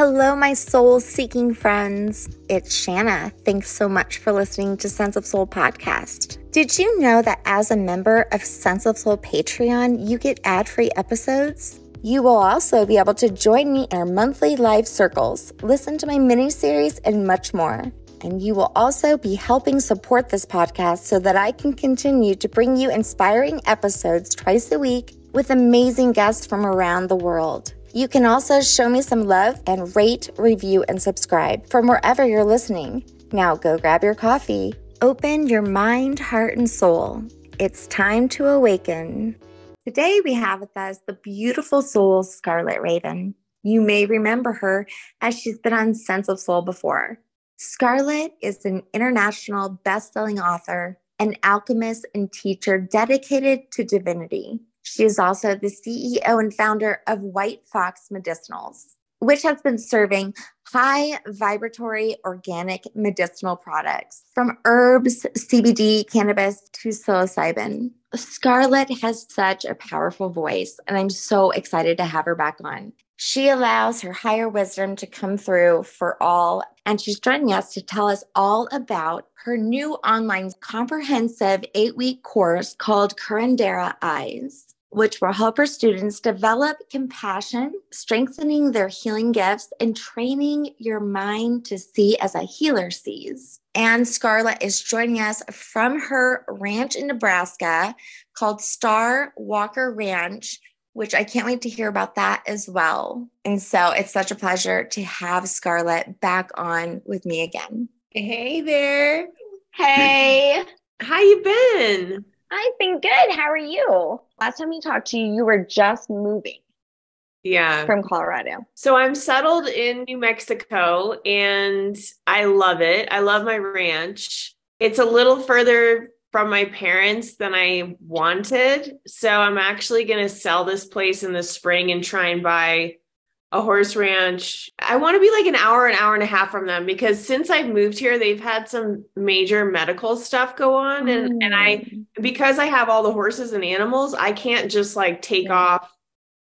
Hello, my soul seeking friends. It's Shanna. Thanks so much for listening to Sense of Soul podcast. Did you know that as a member of Sense of Soul Patreon, you get ad free episodes? You will also be able to join me in our monthly live circles, listen to my mini series, and much more. And you will also be helping support this podcast so that I can continue to bring you inspiring episodes twice a week with amazing guests from around the world. You can also show me some love and rate, review, and subscribe from wherever you're listening. Now go grab your coffee, open your mind, heart, and soul. It's time to awaken. Today we have with us the beautiful soul Scarlet Raven. You may remember her as she's been on Sense of Soul before. Scarlet is an international best-selling author, an alchemist and teacher dedicated to divinity. She is also the CEO and founder of White Fox Medicinals, which has been serving high vibratory organic medicinal products from herbs, CBD, cannabis to psilocybin. Scarlet has such a powerful voice, and I'm so excited to have her back on. She allows her higher wisdom to come through for all, and she's joining us to tell us all about her new online comprehensive eight week course called Curandera Eyes which will help her students develop compassion, strengthening their healing gifts, and training your mind to see as a healer sees. And Scarlett is joining us from her ranch in Nebraska called Star Walker Ranch, which I can't wait to hear about that as well. And so it's such a pleasure to have Scarlett back on with me again. Hey there. Hey. How you been? I've been good. How are you? Last time we talked to you, you were just moving. Yeah. From Colorado. So I'm settled in New Mexico and I love it. I love my ranch. It's a little further from my parents than I wanted. So I'm actually going to sell this place in the spring and try and buy a horse ranch. I want to be like an hour, an hour and a half from them because since I've moved here, they've had some major medical stuff go on. And, and I, mm. because I have all the horses and animals, I can't just like take yeah. off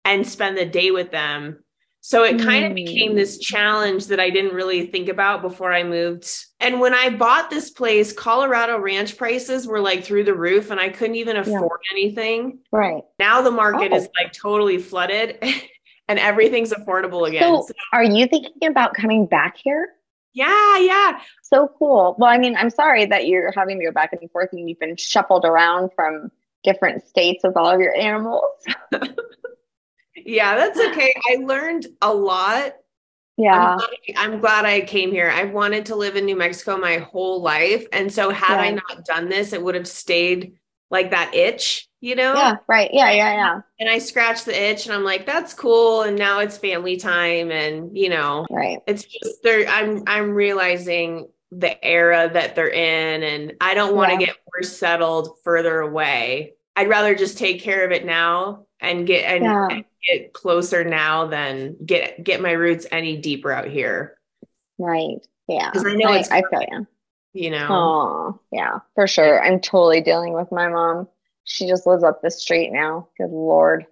and spend the day with them. So it kind mm. of became this challenge that I didn't really think about before I moved. And when I bought this place, Colorado ranch prices were like through the roof and I couldn't even afford yeah. anything. Right. Now the market oh. is like totally flooded. and everything's affordable again. So, so, are you thinking about coming back here? Yeah, yeah. So cool. Well, I mean, I'm sorry that you're having to go back and forth and you've been shuffled around from different states with all of your animals. yeah, that's okay. I learned a lot. Yeah. I'm glad, I'm glad, I came here. I've wanted to live in New Mexico my whole life. And so, had yeah. I not done this, it would have stayed like that itch you know? Yeah, right. Yeah, yeah, yeah. And I scratch the itch and I'm like, that's cool. And now it's family time. And you know, right. It's just they're I'm I'm realizing the era that they're in and I don't want to yeah. get more settled further away. I'd rather just take care of it now and get and, yeah. and get closer now than get get my roots any deeper out here. Right. Yeah. Because I know I, it's I feel you. You know. Oh, yeah, for sure. I'm totally dealing with my mom she just lives up the street now. Good lord.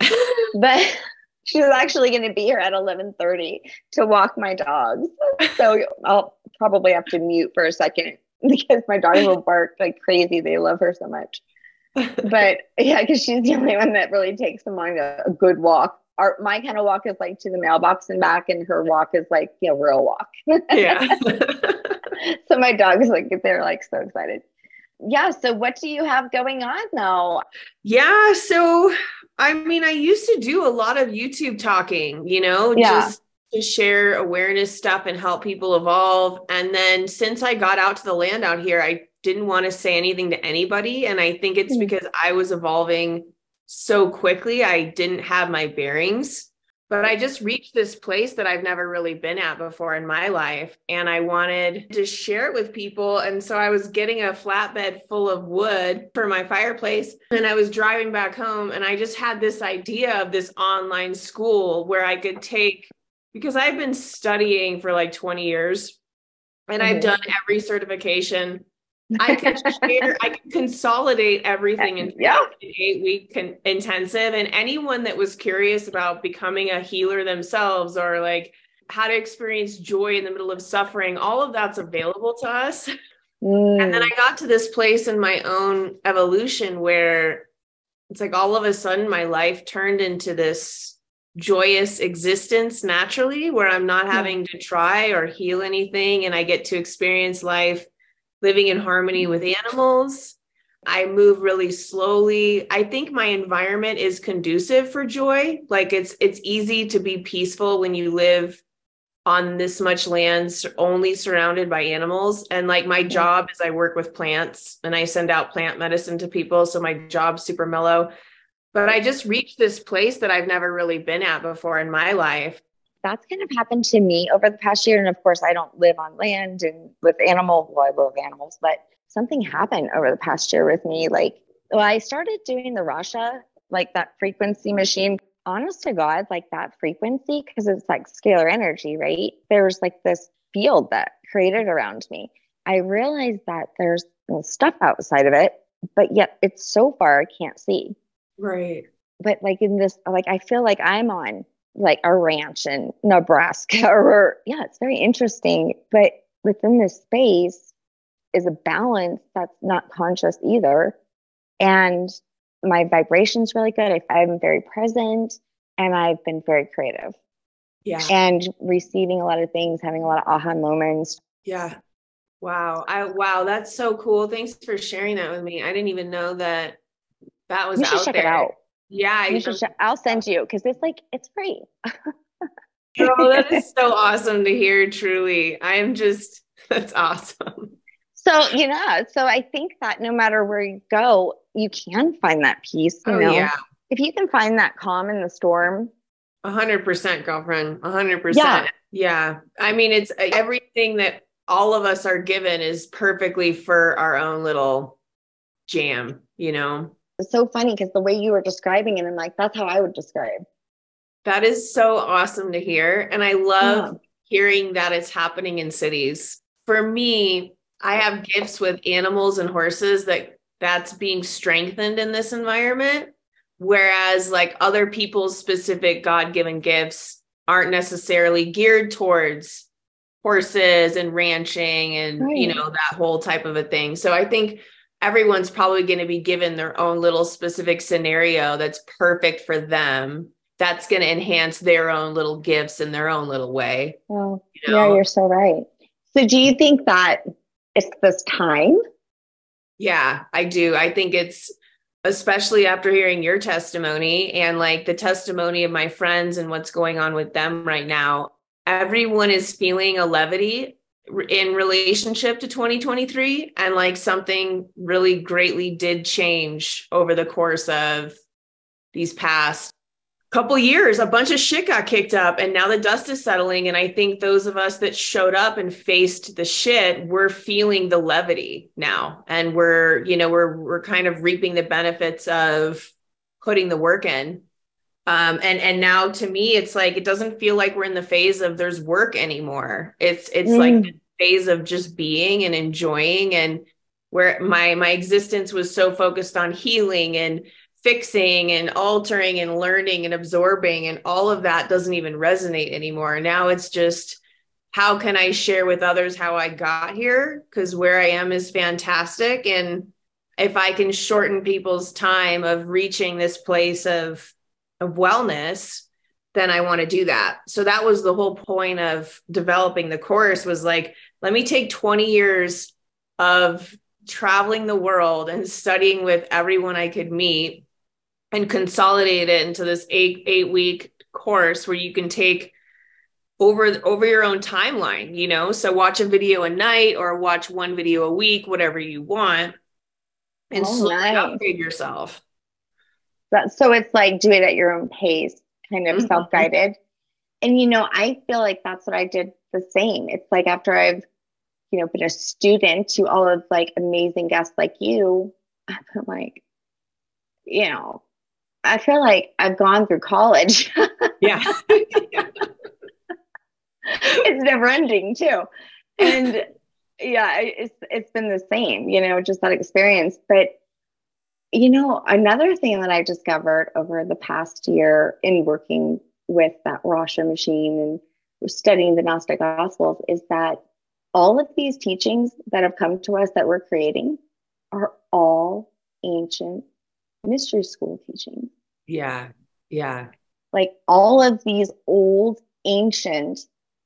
but she's actually going to be here at 11:30 to walk my dogs. So I'll probably have to mute for a second because my dogs will bark like crazy. They love her so much. But yeah, because she's the only one that really takes them on a, a good walk. Our my kind of walk is like to the mailbox and back, and her walk is like you know real walk. yeah. so my dogs like they're like so excited yeah so what do you have going on now yeah so i mean i used to do a lot of youtube talking you know yeah. just to share awareness stuff and help people evolve and then since i got out to the land out here i didn't want to say anything to anybody and i think it's mm-hmm. because i was evolving so quickly i didn't have my bearings but I just reached this place that I've never really been at before in my life. And I wanted to share it with people. And so I was getting a flatbed full of wood for my fireplace. And I was driving back home and I just had this idea of this online school where I could take, because I've been studying for like 20 years and mm-hmm. I've done every certification I can share, I can consolidate everything into yeah. an eight week intensive. And anyone that was curious about becoming a healer themselves or like how to experience joy in the middle of suffering, all of that's available to us. Mm. And then I got to this place in my own evolution where it's like all of a sudden my life turned into this joyous existence naturally where I'm not having to try or heal anything and I get to experience life living in harmony with mm-hmm. animals. I move really slowly. I think my environment is conducive for joy. Like it's it's easy to be peaceful when you live on this much land only surrounded by animals and like my job is I work with plants and I send out plant medicine to people so my job's super mellow but I just reached this place that I've never really been at before in my life. That's kind of happened to me over the past year. And of course, I don't live on land and with animals. Well, I love animals, but something happened over the past year with me. Like, well, I started doing the Rasha, like that frequency machine. Honest to God, like that frequency, because it's like scalar energy, right? There's like this field that created around me. I realized that there's stuff outside of it, but yet it's so far I can't see. Right. But like in this, like I feel like I'm on like a ranch in Nebraska, or yeah, it's very interesting. But within this space is a balance that's not conscious either. And my vibration's really good. I, I'm very present and I've been very creative. Yeah. And receiving a lot of things, having a lot of aha moments. Yeah. Wow. I wow, that's so cool. Thanks for sharing that with me. I didn't even know that that was you should out check there. it out. Yeah, you should I'll send you because it's like it's free. oh, that is so awesome to hear. Truly, I am just that's awesome. So you know, so I think that no matter where you go, you can find that peace. You oh, know, yeah. if you can find that calm in the storm. A hundred percent, girlfriend. A hundred percent. Yeah. I mean, it's uh, everything that all of us are given is perfectly for our own little jam. You know it's so funny because the way you were describing it, I'm like, that's how I would describe. That is so awesome to hear. And I love yeah. hearing that it's happening in cities. For me, I have gifts with animals and horses that that's being strengthened in this environment. Whereas, like other people's specific God given gifts aren't necessarily geared towards horses and ranching and, right. you know, that whole type of a thing. So I think everyone's probably going to be given their own little specific scenario that's perfect for them. That's going to enhance their own little gifts in their own little way well you know? yeah you're so right. So do you think that it's this time? Yeah i do. I think it's especially after hearing your testimony and like the testimony of my friends and what's going on with them right now everyone is feeling a levity in relationship to 2023 and like something really greatly did change over the course of these past couple years. A bunch of shit got kicked up and now the dust is settling and i think those of us that showed up and faced the shit we're feeling the levity now. And we're you know we're we're kind of reaping the benefits of putting the work in. Um, and and now to me it's like it doesn't feel like we're in the phase of there's work anymore. It's it's mm. like phase of just being and enjoying and where my my existence was so focused on healing and fixing and altering and learning and absorbing and all of that doesn't even resonate anymore. Now it's just how can i share with others how i got here? Because where i am is fantastic. And if i can shorten people's time of reaching this place of of wellness then I want to do that. So that was the whole point of developing the course was like, let me take 20 years of traveling the world and studying with everyone I could meet and consolidate it into this eight eight week course where you can take over over your own timeline, you know? So watch a video a night or watch one video a week, whatever you want, and oh, slowly nice. upgrade yourself. so it's like do it at your own pace kind of mm-hmm. self guided. And, you know, I feel like that's what I did the same. It's like after I've, you know, been a student to all of like amazing guests like you, I've been like, you know, I feel like I've gone through college. yeah. it's never ending too. And yeah, it's it's been the same, you know, just that experience. But you know, another thing that I discovered over the past year in working with that Rasha machine and studying the Gnostic Gospels is that all of these teachings that have come to us that we're creating are all ancient mystery school teachings. Yeah. Yeah. Like all of these old, ancient,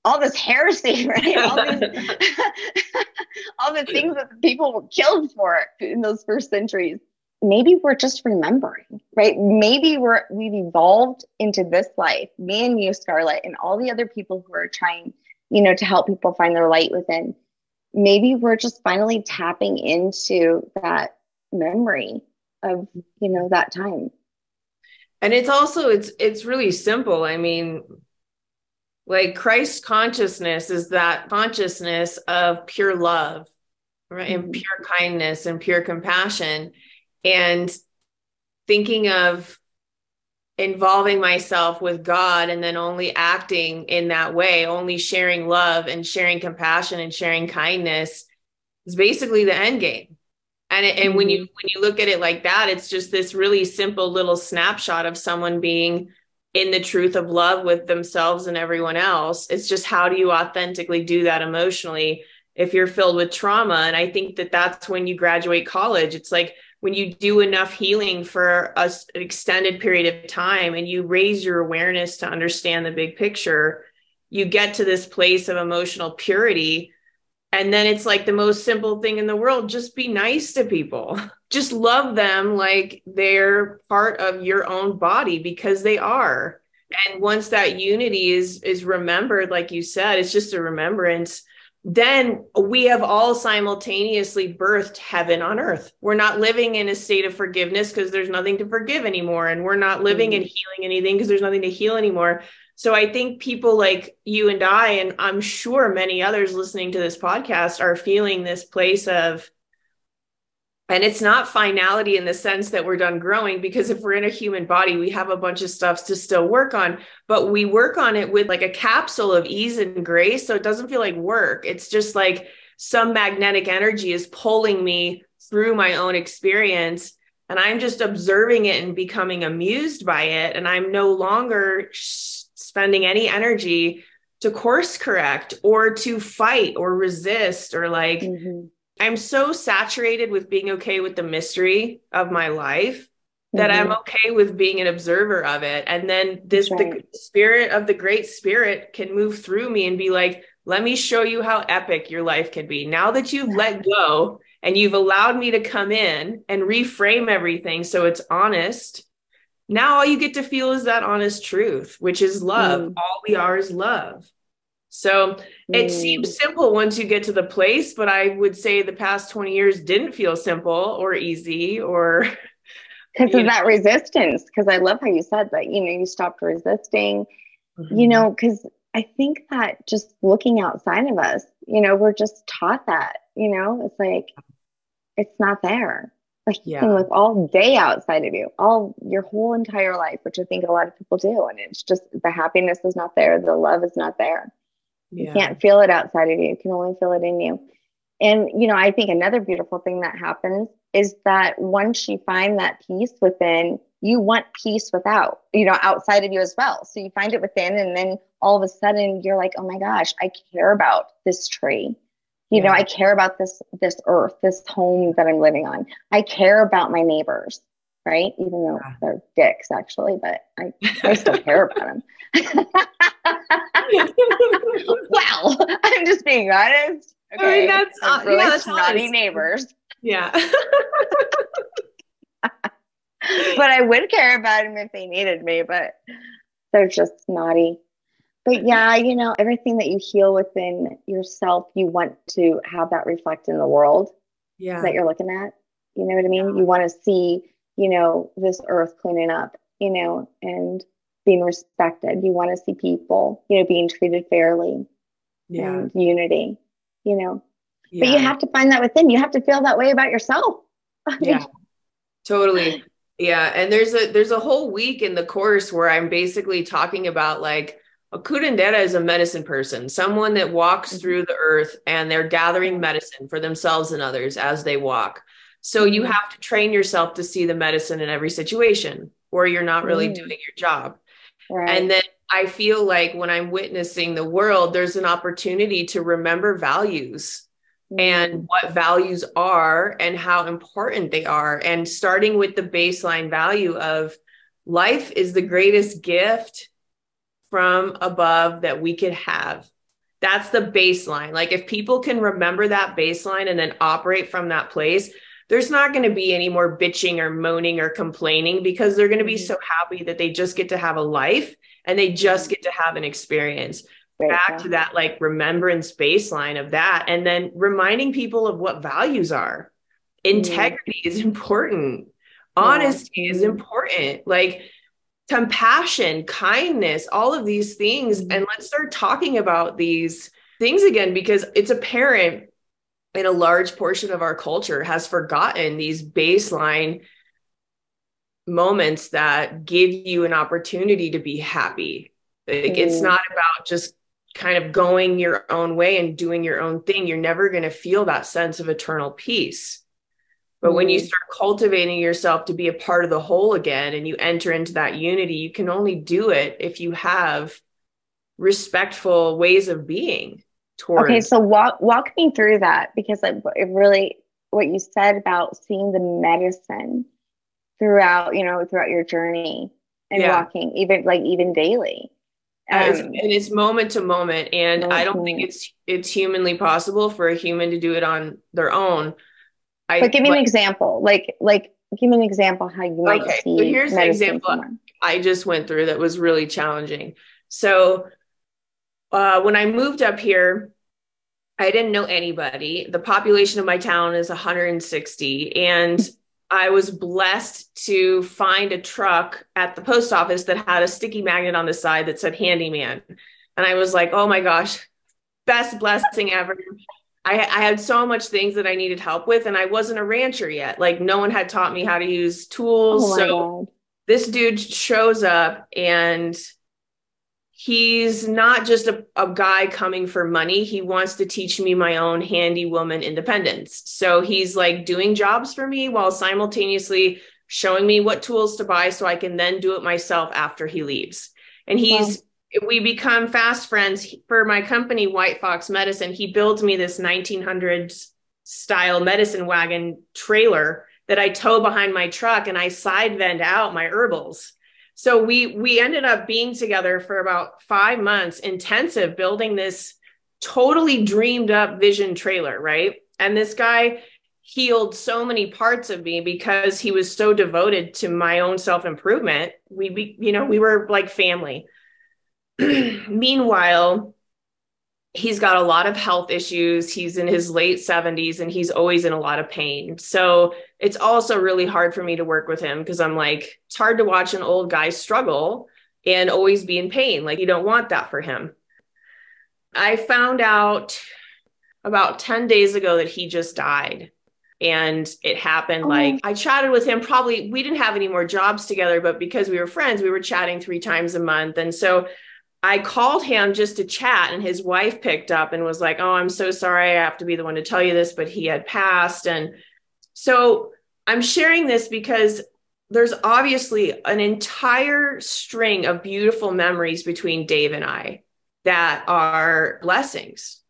all this heresy, right? All, these, all the things that people were killed for in those first centuries. Maybe we're just remembering, right? Maybe we're we've evolved into this life, me and you, Scarlett, and all the other people who are trying, you know, to help people find their light within. Maybe we're just finally tapping into that memory of, you know, that time. And it's also it's it's really simple. I mean, like Christ consciousness is that consciousness of pure love, right? Mm-hmm. And pure kindness and pure compassion. And thinking of involving myself with God and then only acting in that way, only sharing love and sharing compassion and sharing kindness is basically the end game. And it, and when you mm-hmm. when you look at it like that, it's just this really simple little snapshot of someone being in the truth of love with themselves and everyone else. It's just how do you authentically do that emotionally if you're filled with trauma? And I think that that's when you graduate college. It's like when you do enough healing for a, an extended period of time and you raise your awareness to understand the big picture, you get to this place of emotional purity. And then it's like the most simple thing in the world just be nice to people. Just love them like they're part of your own body because they are. And once that unity is is remembered like you said, it's just a remembrance then we have all simultaneously birthed heaven on earth. We're not living in a state of forgiveness because there's nothing to forgive anymore. And we're not living mm-hmm. and healing anything because there's nothing to heal anymore. So I think people like you and I, and I'm sure many others listening to this podcast, are feeling this place of and it's not finality in the sense that we're done growing because if we're in a human body we have a bunch of stuff to still work on but we work on it with like a capsule of ease and grace so it doesn't feel like work. It's just like some magnetic energy is pulling me through my own experience and i'm just observing it and becoming amused by it and i'm no longer spending any energy to course correct or to fight or resist or like mm-hmm I'm so saturated with being okay with the mystery of my life that mm-hmm. I'm okay with being an observer of it. And then this right. the spirit of the great spirit can move through me and be like, let me show you how epic your life can be. Now that you've let go and you've allowed me to come in and reframe everything so it's honest, now all you get to feel is that honest truth, which is love. Mm. All we are is love. So it mm. seems simple once you get to the place, but I would say the past 20 years didn't feel simple or easy or because of know. that resistance. Because I love how you said that, you know, you stopped resisting, mm-hmm. you know, because I think that just looking outside of us, you know, we're just taught that, you know, it's like it's not there. Like yeah. can look all day outside of you, all your whole entire life, which I think a lot of people do. And it's just the happiness is not there, the love is not there. Yeah. You can't feel it outside of you. You can only feel it in you. And, you know, I think another beautiful thing that happens is that once you find that peace within, you want peace without, you know, outside of you as well. So you find it within, and then all of a sudden you're like, oh my gosh, I care about this tree. You yeah. know, I care about this this earth, this home that I'm living on. I care about my neighbors, right? Even though yeah. they're dicks, actually, but I, I still care about them. well, I'm just being honest. Okay. I mean, that's, uh, really yeah, that's naughty honest. neighbors. Yeah. but I would care about them if they needed me, but they're just naughty. But yeah, you know, everything that you heal within yourself, you want to have that reflect in the world yeah. that you're looking at. You know what I mean? Yeah. You want to see, you know, this earth cleaning up, you know, and being respected. You want to see people, you know, being treated fairly yeah. and unity, you know. Yeah. But you have to find that within. You have to feel that way about yourself. yeah. Totally. Yeah. And there's a there's a whole week in the course where I'm basically talking about like a curandera is a medicine person, someone that walks mm-hmm. through the earth and they're gathering medicine for themselves and others as they walk. So you mm-hmm. have to train yourself to see the medicine in every situation, or you're not really mm. doing your job. Right. And then I feel like when I'm witnessing the world, there's an opportunity to remember values and mm-hmm. what values are and how important they are. And starting with the baseline value of life is the greatest gift from above that we could have. That's the baseline. Like, if people can remember that baseline and then operate from that place, there's not going to be any more bitching or moaning or complaining because they're going to be mm-hmm. so happy that they just get to have a life and they just mm-hmm. get to have an experience back to that like remembrance baseline of that and then reminding people of what values are integrity mm. is important honesty yeah. is important like compassion kindness all of these things mm. and let's start talking about these things again because it's apparent in a large portion of our culture has forgotten these baseline moments that give you an opportunity to be happy like mm. it's not about just kind of going your own way and doing your own thing, you're never going to feel that sense of eternal peace. But mm when you mm-hmm. start cultivating yourself to be a part of the whole again and you enter into that unity, you can only do it if you have respectful ways of being towards. Okay, so walk walk me through that because it, it really what you said about seeing the medicine throughout, you know, throughout your journey and yeah. walking even like even daily um, and it's moment to moment and i don't think it's it's humanly possible for a human to do it on their own I, but give me an example like like give me an example how you might okay, see so here's an example i just went through that was really challenging so uh, when i moved up here i didn't know anybody the population of my town is 160 and I was blessed to find a truck at the post office that had a sticky magnet on the side that said handyman. And I was like, oh my gosh, best blessing ever. I, I, had so much things that I needed help with, and I wasn't a rancher yet. Like, no one had taught me how to use tools. Oh so, God. this dude shows up and he's not just a, a guy coming for money. He wants to teach me my own handy woman independence. So he's like doing jobs for me while simultaneously showing me what tools to buy so I can then do it myself after he leaves. And he's wow. we become fast friends for my company White Fox Medicine. He builds me this 1900s style medicine wagon trailer that I tow behind my truck and I side vend out my herbals so we we ended up being together for about five months intensive building this totally dreamed up vision trailer right? And this guy healed so many parts of me because he was so devoted to my own self improvement we, we you know we were like family. Meanwhile he's got a lot of health issues. He's in his late 70s and he's always in a lot of pain. So it's also really hard for me to work with him because I'm like, it's hard to watch an old guy struggle and always be in pain. Like, you don't want that for him. I found out about 10 days ago that he just died. And it happened oh. like I chatted with him. Probably we didn't have any more jobs together, but because we were friends, we were chatting three times a month. And so I called him just to chat, and his wife picked up and was like, Oh, I'm so sorry. I have to be the one to tell you this, but he had passed. And so I'm sharing this because there's obviously an entire string of beautiful memories between Dave and I that are blessings,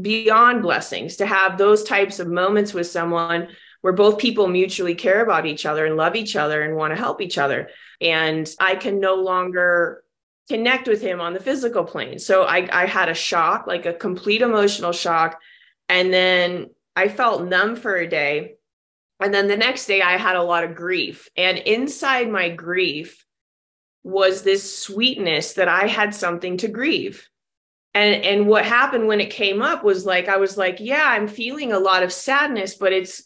beyond blessings, to have those types of moments with someone where both people mutually care about each other and love each other and want to help each other. And I can no longer connect with him on the physical plane. So I, I had a shock, like a complete emotional shock. And then I felt numb for a day. And then the next day, I had a lot of grief. And inside my grief was this sweetness that I had something to grieve. And, and what happened when it came up was like, I was like, yeah, I'm feeling a lot of sadness, but it's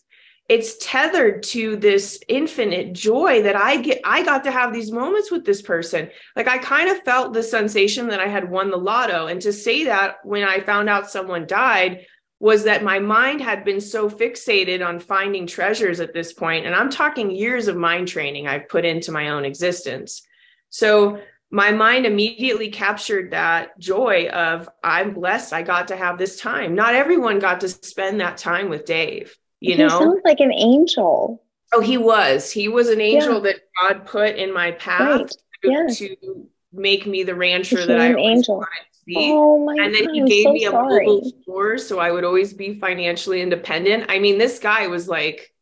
it's tethered to this infinite joy that I get I got to have these moments with this person. Like I kind of felt the sensation that I had won the lotto and to say that when I found out someone died was that my mind had been so fixated on finding treasures at this point and I'm talking years of mind training I've put into my own existence. So my mind immediately captured that joy of I'm blessed I got to have this time. Not everyone got to spend that time with Dave you he know sounds like an angel oh he was he was an angel yeah. that god put in my path right. to, yeah. to make me the rancher that I angel. wanted to be. Oh my and then God, he gave so me a sorry. mobile store so I would always be financially independent. I mean, this guy was like,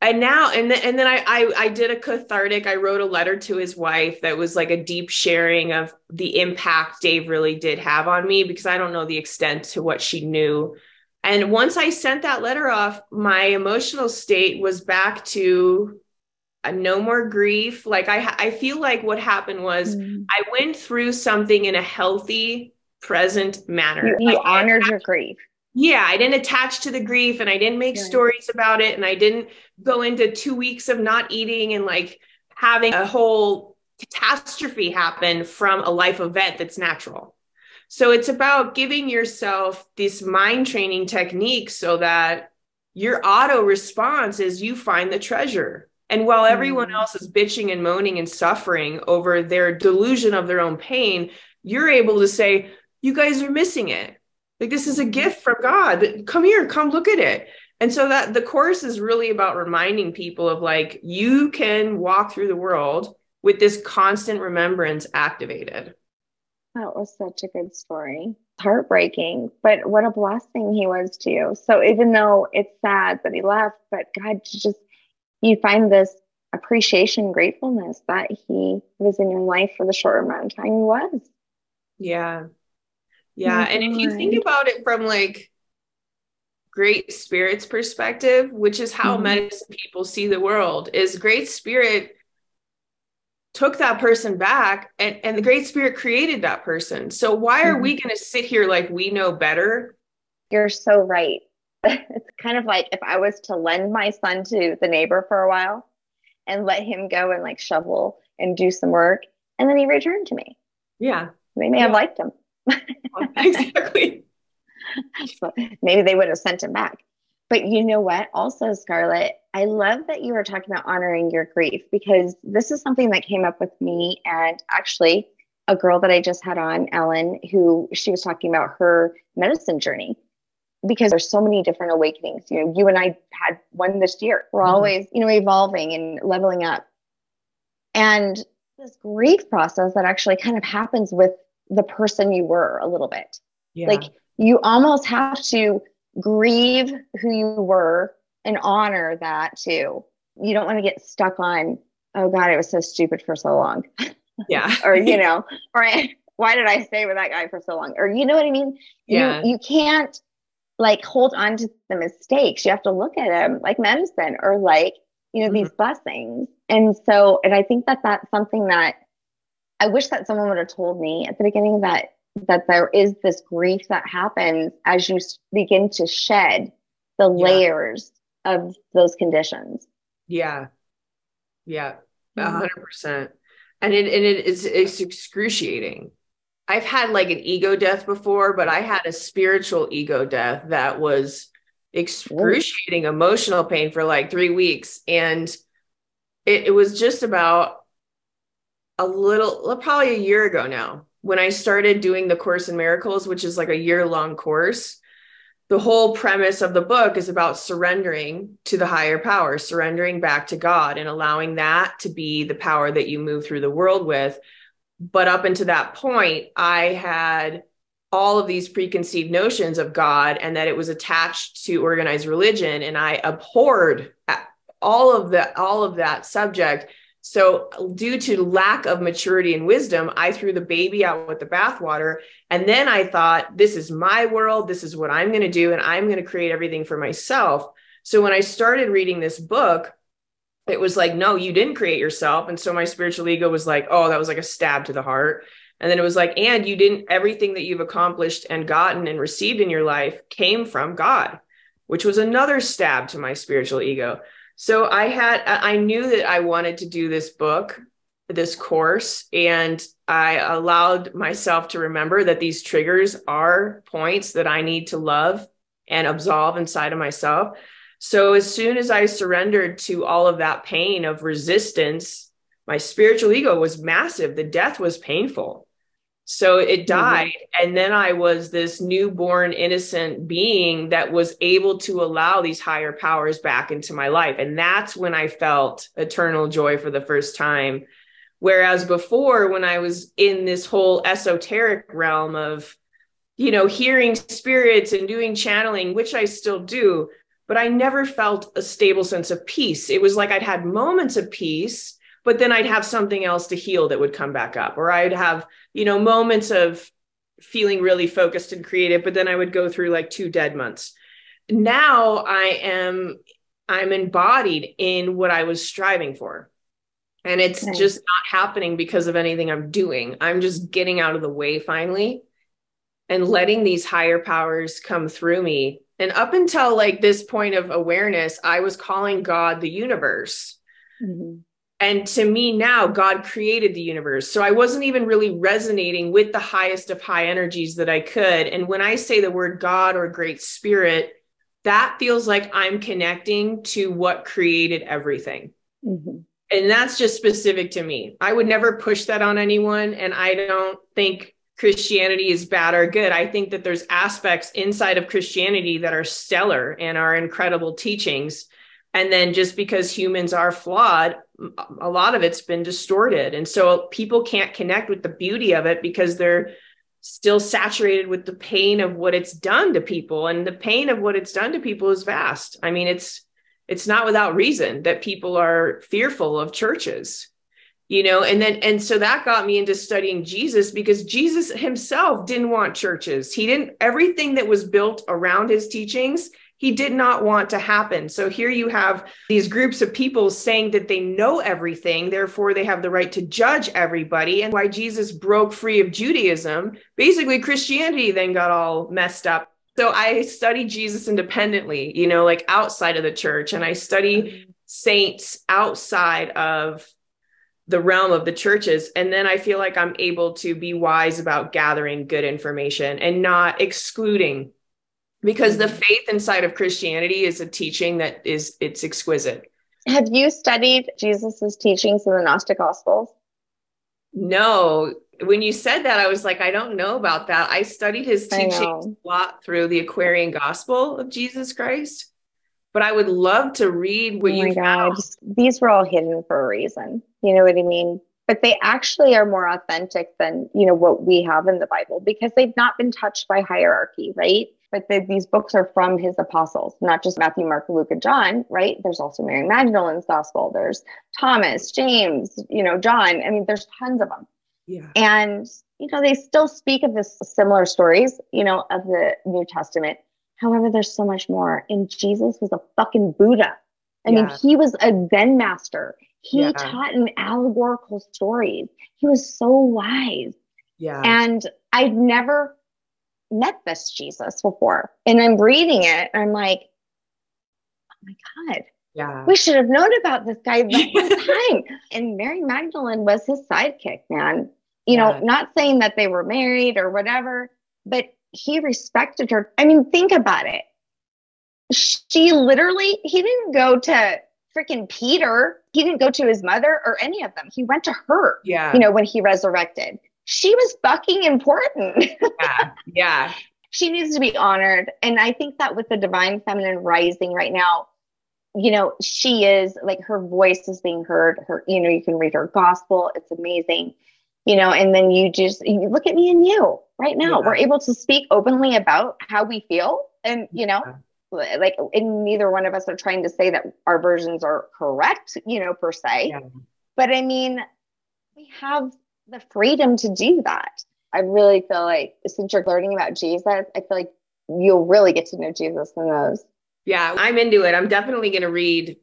and now and then and then I, I I did a cathartic. I wrote a letter to his wife that was like a deep sharing of the impact Dave really did have on me because I don't know the extent to what she knew. And once I sent that letter off, my emotional state was back to uh, no more grief. Like I I feel like what happened was Mm. I went through something in a healthy, present manner. You, you Like, honored your grief. yeah, I didn't attach to the grief and I didn't make Right. stories about it and I didn't go into 2 weeks of not eating and like having a whole catastrophe happen from a life event that's natural. So it's about giving yourself this mind training technique so that your auto response is you find the treasure. And while everyone Mm. else is bitching and moaning and suffering over their delusion of their own pain, you're able to say, you guys are missing it. Like this is a gift from God. Come here, come look at it. And so that the course is really about reminding people of like you can walk through the world with this constant remembrance activated. That was such a good story. Heartbreaking, but what a blessing he was to you. So even though it's sad that he left, but God just you find this appreciation, gratefulness that he was in your life for the short amount of time he was. Yeah. Yeah. My and if you think about it from like great spirits perspective, which is how Mhm. medicine people see the world, is great spirit took that person back and, and the great spirit created that person. So why are Mhm. we going to sit here like we know better? You're so right. It's kind of like if I was to lend my son to the neighbor for a while and let him go and like shovel and do some work, and then he returned to me. Yeah, They may have liked him. exactly. maybe they would have sent him back. But you know what? Also, Scarlett, I love that you were talking about honoring your grief because this is something that came up with me and actually a girl that I just had on, Ellen, who she was talking about her medicine journey because there's so many different awakenings. You know, you and I had one this year. We're Mhm. always, you know, evolving and leveling up. And this grief process that actually kind of happens with the person you were a little bit Yeah. like you almost have to grieve who you were and honor that too. You don't want to get stuck on oh god it was so stupid for so long. Yeah. or you know or why did i stay with that guy for so long? Or you know what i mean? Yeah. you, you can't like hold on to the mistakes. You have to look at them like medicine or like you know these mm-hmm. blessings. And so and i think that that's something that i wish that someone would have told me at the beginning that that there is this grief that happens as you begin to shed the Yeah. layers of those conditions Yeah. Yeah. A Mhm. hundred percent. And it and it is it's excruciating. I've had like an ego death before, but I had a spiritual ego death that was excruciating emotional pain for like three weeks. And it, it was just about a little probably a year ago now when I started doing the Course in Miracles, which is like a year long course the whole premise of the book is about surrendering to the higher power, surrendering back to God and allowing that to be the power that you move through the world with. But up until that point, I had all of these preconceived notions of God and that it was attached to organized religion. And I abhorred all of that, all of that subject. So, due to lack of maturity and wisdom, I threw the baby out with the bathwater. And then I thought, this is my world. This is what I'm going to do. And I'm going to create everything for myself. So, when I started reading this book, it was like, no, you didn't create yourself. And so my spiritual ego was like, oh, that was like a stab to the heart. And then it was like, and you didn't, everything that you've accomplished and gotten and received in your life came from God, which was another stab to my spiritual ego. So I had, I knew that I wanted to do this book, this course, and I allowed myself to remember that these triggers are points that I need to love and absolve inside of myself. So as soon as I surrendered to all of that pain of resistance, my spiritual ego was massive. The death was painful. So it died. Mm-hmm. And then I was this newborn, innocent being that was able to allow these higher powers back into my life. And that's when I felt eternal joy for the first time Whereas before, when I was in this whole esoteric realm of, you know, hearing spirits and doing channeling, which I still do, but I never felt a stable sense of peace. It was like I'd had moments of peace, but then I'd have something else to heal that would come back up, or I'd have, you know, moments of feeling really focused and creative, but then I would go through like two dead months. Now I am I'm embodied in what I was striving for. And it's okay. just not happening because of anything I'm doing. I'm just getting out of the way finally and letting these higher powers come through me. And up until like this point of awareness, I was calling God the universe. Mm-hmm. And to me now, God created the universe. So I wasn't even really resonating with the highest of high energies that I could. And when I say the word God or great spirit, that feels like I'm connecting to what created everything. Mm-hmm. And that's just specific to me. I would never push that on anyone. And I don't think Christianity is bad or good. I think that there's aspects inside of Christianity that are stellar and are incredible teachings. And then just because humans are flawed, a lot of it's been distorted. And so people can't connect with the beauty of it because they're still saturated with the pain of what it's done to people. And the pain of what it's done to people is vast. I mean it's it's not without reason that people are fearful of churches you know? And then and so that got me into studying jesus because jesus himself didn't want churches. He didn't everything that was built around his teachings he did not want to happen. So here you have these groups of people saying that they know everything, therefore they have the right to judge everybody. And why Jesus broke free of Judaism, basically Christianity then got all messed up. So I study Jesus independently, you know, like outside of the church, and I study saints outside of the realm of the churches. And then I feel like I'm able to be wise about gathering good information and not excluding because the mm-hmm. faith inside of Christianity is a teaching that is it's exquisite. Have you studied Jesus's teachings in the Gnostic Gospels? No. When you said that, I was like, I don't know about that. I studied his teachings a lot through the Aquarian Gospel of Jesus Christ, but I would love to read what oh you found. God. These were all hidden for a reason. You know what I mean? But they actually are more authentic than, you know, what we have in the Bible because they've not been touched by hierarchy, right? But the, these books are from his apostles, not just Matthew, Mark, Luke, and John, right? There's also Mary Magdalene's gospel. There's Thomas, James, you know, John. I mean, there's tons of them. Yeah. And, you know, they still speak of this similar stories, you know, of the New Testament. However, there's so much more. And Jesus was a fucking Buddha. I yeah. mean, he was a Zen master. He yeah. taught in allegorical stories. He was so wise. Yeah. And I'd never met this Jesus before. And I'm reading it and I'm like, oh my God. Yeah. We should have known about this guy the whole time. And Mary Magdalene was his sidekick, man. You yeah. know, not saying that they were married or whatever, but he respected her. I mean, think about it. She literally, he didn't go to freaking Peter. He didn't go to his mother or any of them. He went to her. Yeah. You know, when he resurrected she was fucking important. yeah. Yeah. she needs to be honored. And I think that with the divine feminine rising right now, you know, she is like her voice is being heard. Her, you know, you can read her gospel. It's amazing. You know, and then you just you look at me and you right now. Yeah. We're able to speak openly about how we feel. And, you know, yeah. like and neither one of us are trying to say that our versions are correct, you know, per se. Yeah. But I mean, we have the freedom to do that. I really feel like since you're learning about Jesus, I feel like you'll really get to know Jesus in those. Yeah, I'm into it. I'm definitely going to read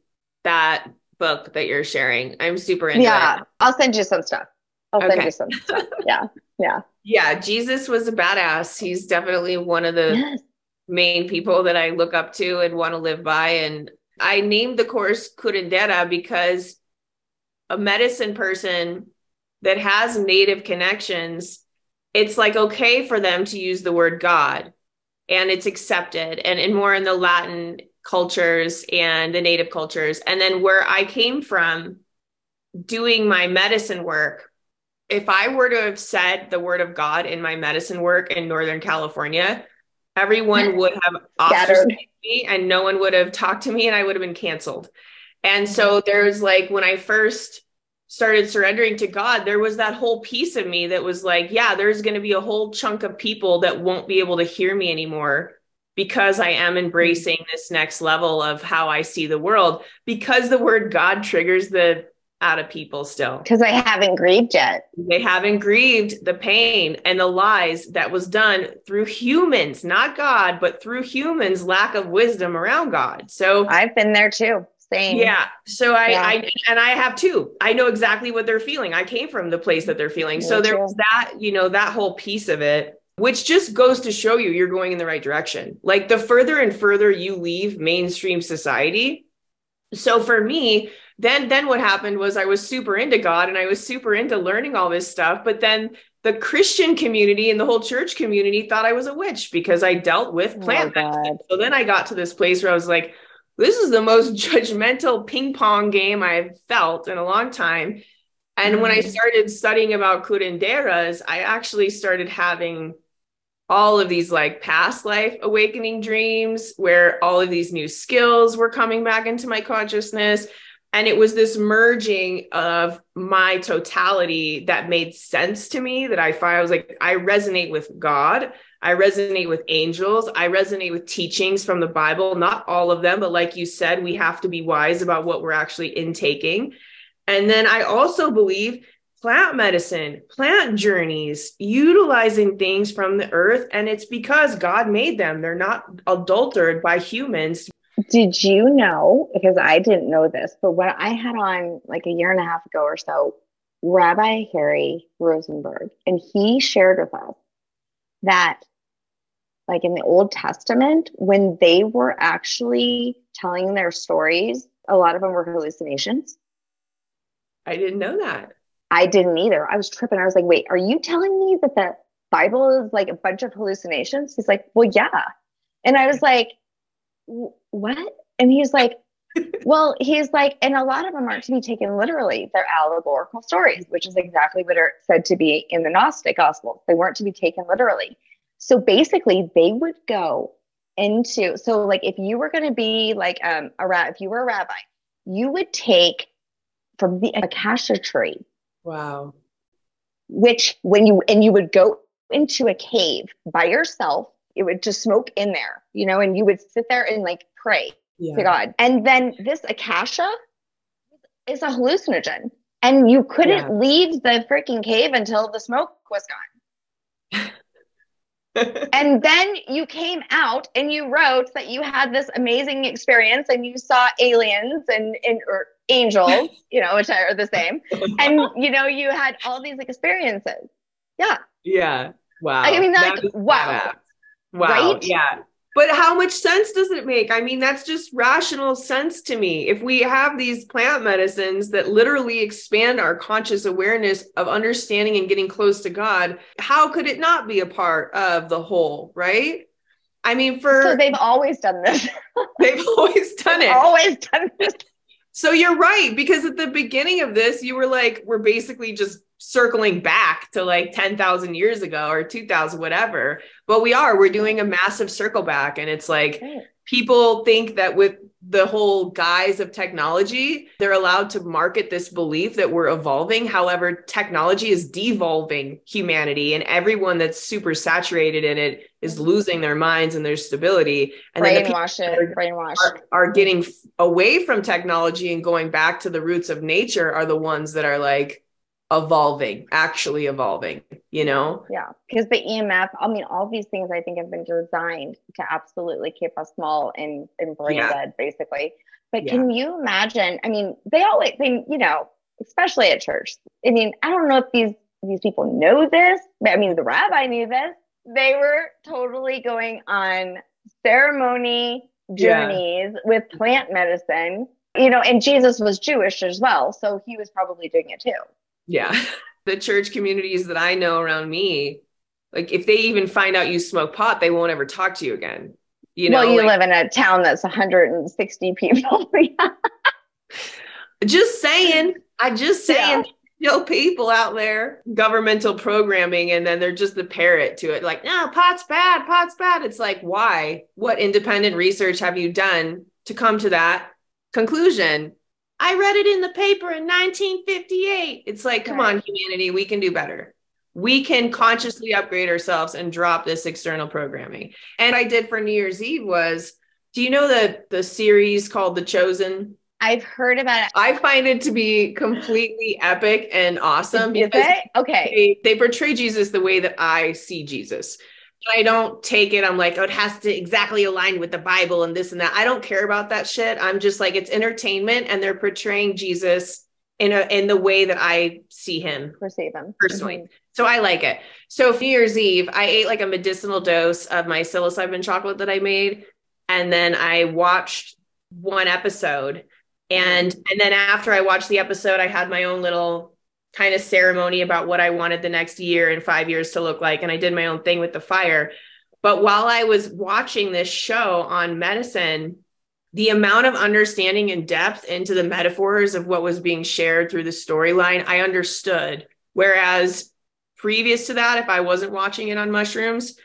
that book that you're sharing. I'm super into yeah, it. Yeah, I'll send you some stuff. I'll okay. send you some stuff. Yeah, yeah. Yeah, Jesus was a badass. He's definitely one of the yes. main people that I look up to and want to live by. And I named the course Curandera because a medicine person that has native connections, it's like okay for them to use the word God and it's accepted and, and more in the Latin cultures and the native cultures. And then where I came from doing my medicine work, if I were to have said the word of God in my medicine work in Northern California, everyone would have ostracized me and no one would have talked to me and I would have been canceled. And so mm-hmm. there's like when I first started surrendering to God, there was that whole piece of me that was like, yeah, there's going to be a whole chunk of people that won't be able to hear me anymore because I am embracing this next level of how I see the world because the word God triggers the out of people still. Because they haven't grieved yet. They haven't grieved the pain and the lies that was done through humans, not God, but through humans' lack of wisdom around God. So I've been there too. Same. Yeah. So I, yeah. I, and I have too. I know exactly what they're feeling. I came from the place that they're feeling. Me so there's that, you know, that whole piece of it, which just goes to show you you're going in the right direction. Like the further and further you leave mainstream society. So for me, then then what happened was I was super into God and I was super into learning all this stuff, but then the Christian community and the whole church community thought I was a witch because I dealt with oh plant oh So then I got to this place where I was like, this is the most judgmental ping pong game I've felt in a long time. And when I mm. started studying about curanderas, I actually started having all of these like past life awakening dreams where all of these new skills were coming back into my consciousness and it was this merging of my totality that made sense to me that i find i was like i resonate with god i resonate with angels. I resonate with teachings from the bible not all of them but like you said we have to be wise about what we're actually intaking. And then i also believe plant medicine plant journeys utilizing things from the earth and it's because god made them. They're not adulterated by humans. Did you know? Because I didn't know this, but what I had on like a year and a half ago or so, Rabbi Harry Rosenberg, and he shared with us that, like in the Old Testament, when they were actually telling their stories, a lot of them were hallucinations. I didn't know that. I didn't either. I was tripping. I was like, wait, are you telling me that the Bible is like a bunch of hallucinations? He's like, well, yeah. And I was like, what? And he's like, well, he's like, and a lot of them aren't to be taken literally. They're allegorical stories, which is exactly what are said to be in the Gnostic Gospels. They weren't to be taken literally. So basically, they would go into so like if you were going to be like um a rat, if you were a rabbi, you would take from the acacia tree. Wow. Which when you and you would go into a cave by yourself it would just smoke in there, you know, and you would sit there and like pray yeah. to God. And then this acacia is a hallucinogen. And you couldn't yeah. leave the freaking cave until the smoke was gone. and then you came out and you wrote that you had this amazing experience and you saw aliens and, and or angels, you know, which are the same. And you know, you had all these experiences. Yeah. Yeah. Wow. I mean, like, wow. Wow. Right? Yeah. But how much sense does it make? I mean, that's just rational sense to me. If we have these plant medicines that literally expand our conscious awareness of understanding and getting close to God, how could it not be a part of the whole, right? I mean, for so they've always done this. they've always done it. Always done this. So you're right because at the beginning of this, you were like, we're basically just circling back to like 10,000 years ago or 2000 whatever. But we are we're doing a massive circle back and it's like people think that with the whole guise of technology they're allowed to market this belief that we're evolving. However technology is devolving humanity and everyone that's super saturated in it is mm-hmm. losing their minds and their stability. And brainwash then the it brainwash. are, are getting away from technology and going back to the roots of nature are the ones that are like evolving, actually evolving, you know? Yeah. Because the EMF, I mean, all these things I think have been designed to absolutely keep us small and, and brain yeah. dead, basically. But yeah. can you imagine? I mean, they always, they, you know, especially at church. I mean, I don't know if these these people know this, but I mean, the rabbi knew this. They were totally going on ceremony journeys yeah. with plant medicine, you know, and Jesus was Jewish as well. So he was probably doing it too. Yeah. The church communities that I know around me, like if they even find out you smoke pot, they won't ever talk to you again. You know, well, you like, live in a town that's 160 people. just saying. I just saying. Yeah. know people out there governmental programming and then they're just the parrot to it like no pot's bad pot's bad it's like why what independent research have you done to come to that conclusion I read it in the paper in 1958. It's like, come Right. on, humanity, we can do better. We can consciously upgrade ourselves and drop this external programming. And I did for New Year's Eve was, do you know the the series called The Chosen? I've heard about it. I find it to be completely epic and awesome Is it? Okay. they, they portray Jesus the way that I see Jesus. I don't take it. I'm like, oh, it has to exactly align with the Bible and this and that. I don't care about that shit. I'm just like, it's entertainment, and they're portraying Jesus in a in the way that I see him Receive them. personally. Mm-hmm. So I like it. So New Year's Eve, I ate like a medicinal dose of my psilocybin chocolate that I made, and then I watched one episode, and and then after I watched the episode, I had my own little kind of ceremony about what I wanted the next year and five years to look like, and I did my own thing with the fire. But while I was watching this show on medicine, the amount of understanding and depth into the metaphors of what was being shared through the storyline, I understood. Whereas previous to that, if I wasn't watching it on mushrooms,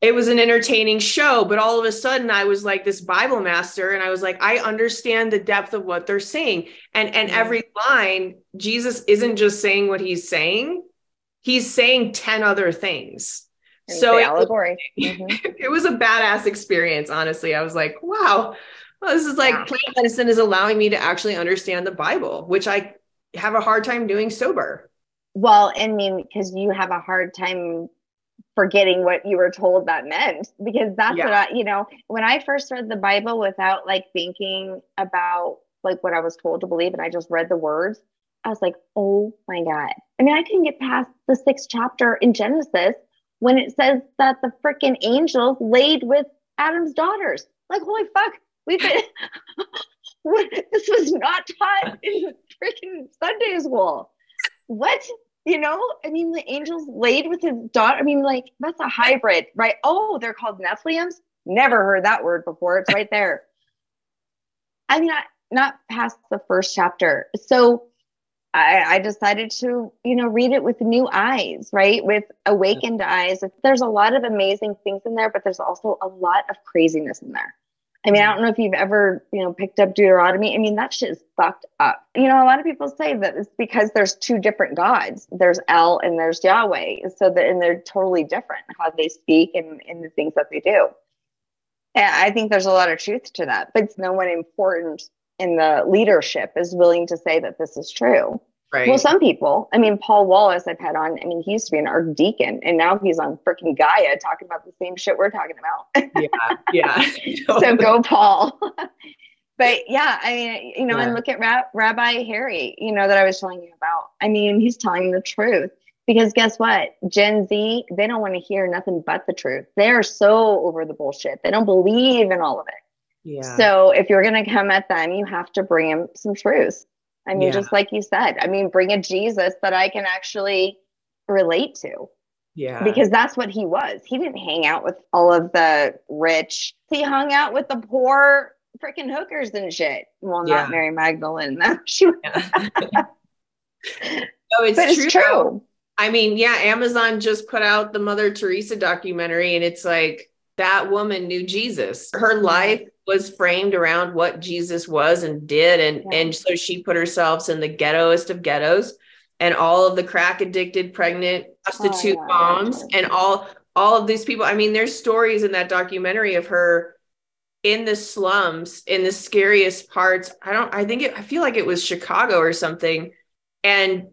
it was an entertaining show. But all of a sudden, I was like this Bible master, and I was like, I understand the depth of what they're saying. And and every line, Jesus isn't just saying what he's saying; he's saying ten other things. And So it, allegory. Mhm. it was a badass experience. Honestly, I was like, wow, well, this is like Yeah. plant medicine is allowing me to actually understand the Bible, which I have a hard time doing sober. Well, I mean, because you have a hard time forgetting what you were told that meant, because that's Yeah. what I, you know, when I first read the Bible without like thinking about like what I was told to believe, and I just read the words, I was like, oh my God. I mean, I couldn't get past the sixth chapter in Genesis when it says that the freaking angels laid with Adam's daughters. Like, holy fuck, we've been, this was not taught in freaking Sunday school. What? You know, I mean, the angels laid with his daughter. I mean, like, that's a hybrid, right? Oh, they're called Nephilims. Never heard that word before. It's right there. I mean, not past the first chapter. So I, I decided to, you know, read it with new eyes, right? With awakened eyes. There's a lot of amazing things in there, but there's also a lot of craziness in there. I mean, I mm. don't know if you've ever, you know, picked up Deuteronomy. I mean, that shit is fucked up. You know, a lot of people say that it's because there's two different gods. There's El and there's Yahweh. So that and they're totally different how they speak and, and the things that they do. And I think there's a lot of truth to that. But no one important in the leadership is willing to say that this is true. Right. Well, some people, I mean, Paul Wallace, I've had on, I mean, he used to be an archdeacon and now he's on freaking Gaia talking about the same shit we're talking about. yeah. Yeah. so go, Paul. but yeah, I mean, you know, Yeah. and look at Rab- Rabbi Harry, you know, that I was telling you about. I mean, he's telling the truth because guess what? Gen Z, they don't want to hear nothing but the truth. They're so over the bullshit. They don't believe in all of it. yeah. So if you're going to come at them, you have to bring them some truth. I mean, Yeah. just like you said, I mean, bring a Jesus that I can actually relate to yeah. because that's what he was. He didn't hang out with all of the rich. He hung out with the poor freaking hookers and shit. Well, Yeah. not Mary Magdalene. No, it's but true. it's true. I mean, yeah, Amazon just put out the Mother Teresa documentary, and it's like that woman knew Jesus. Her life was framed around what Jesus was and did, and Yeah. and so she put herself in the ghettoest of ghettos, and all of the crack addicted, pregnant, prostitute oh, yeah, moms, and all all of these people. I mean, there's stories in that documentary of her in the slums in the scariest parts. I don't. I think it. I feel like it was Chicago or something, and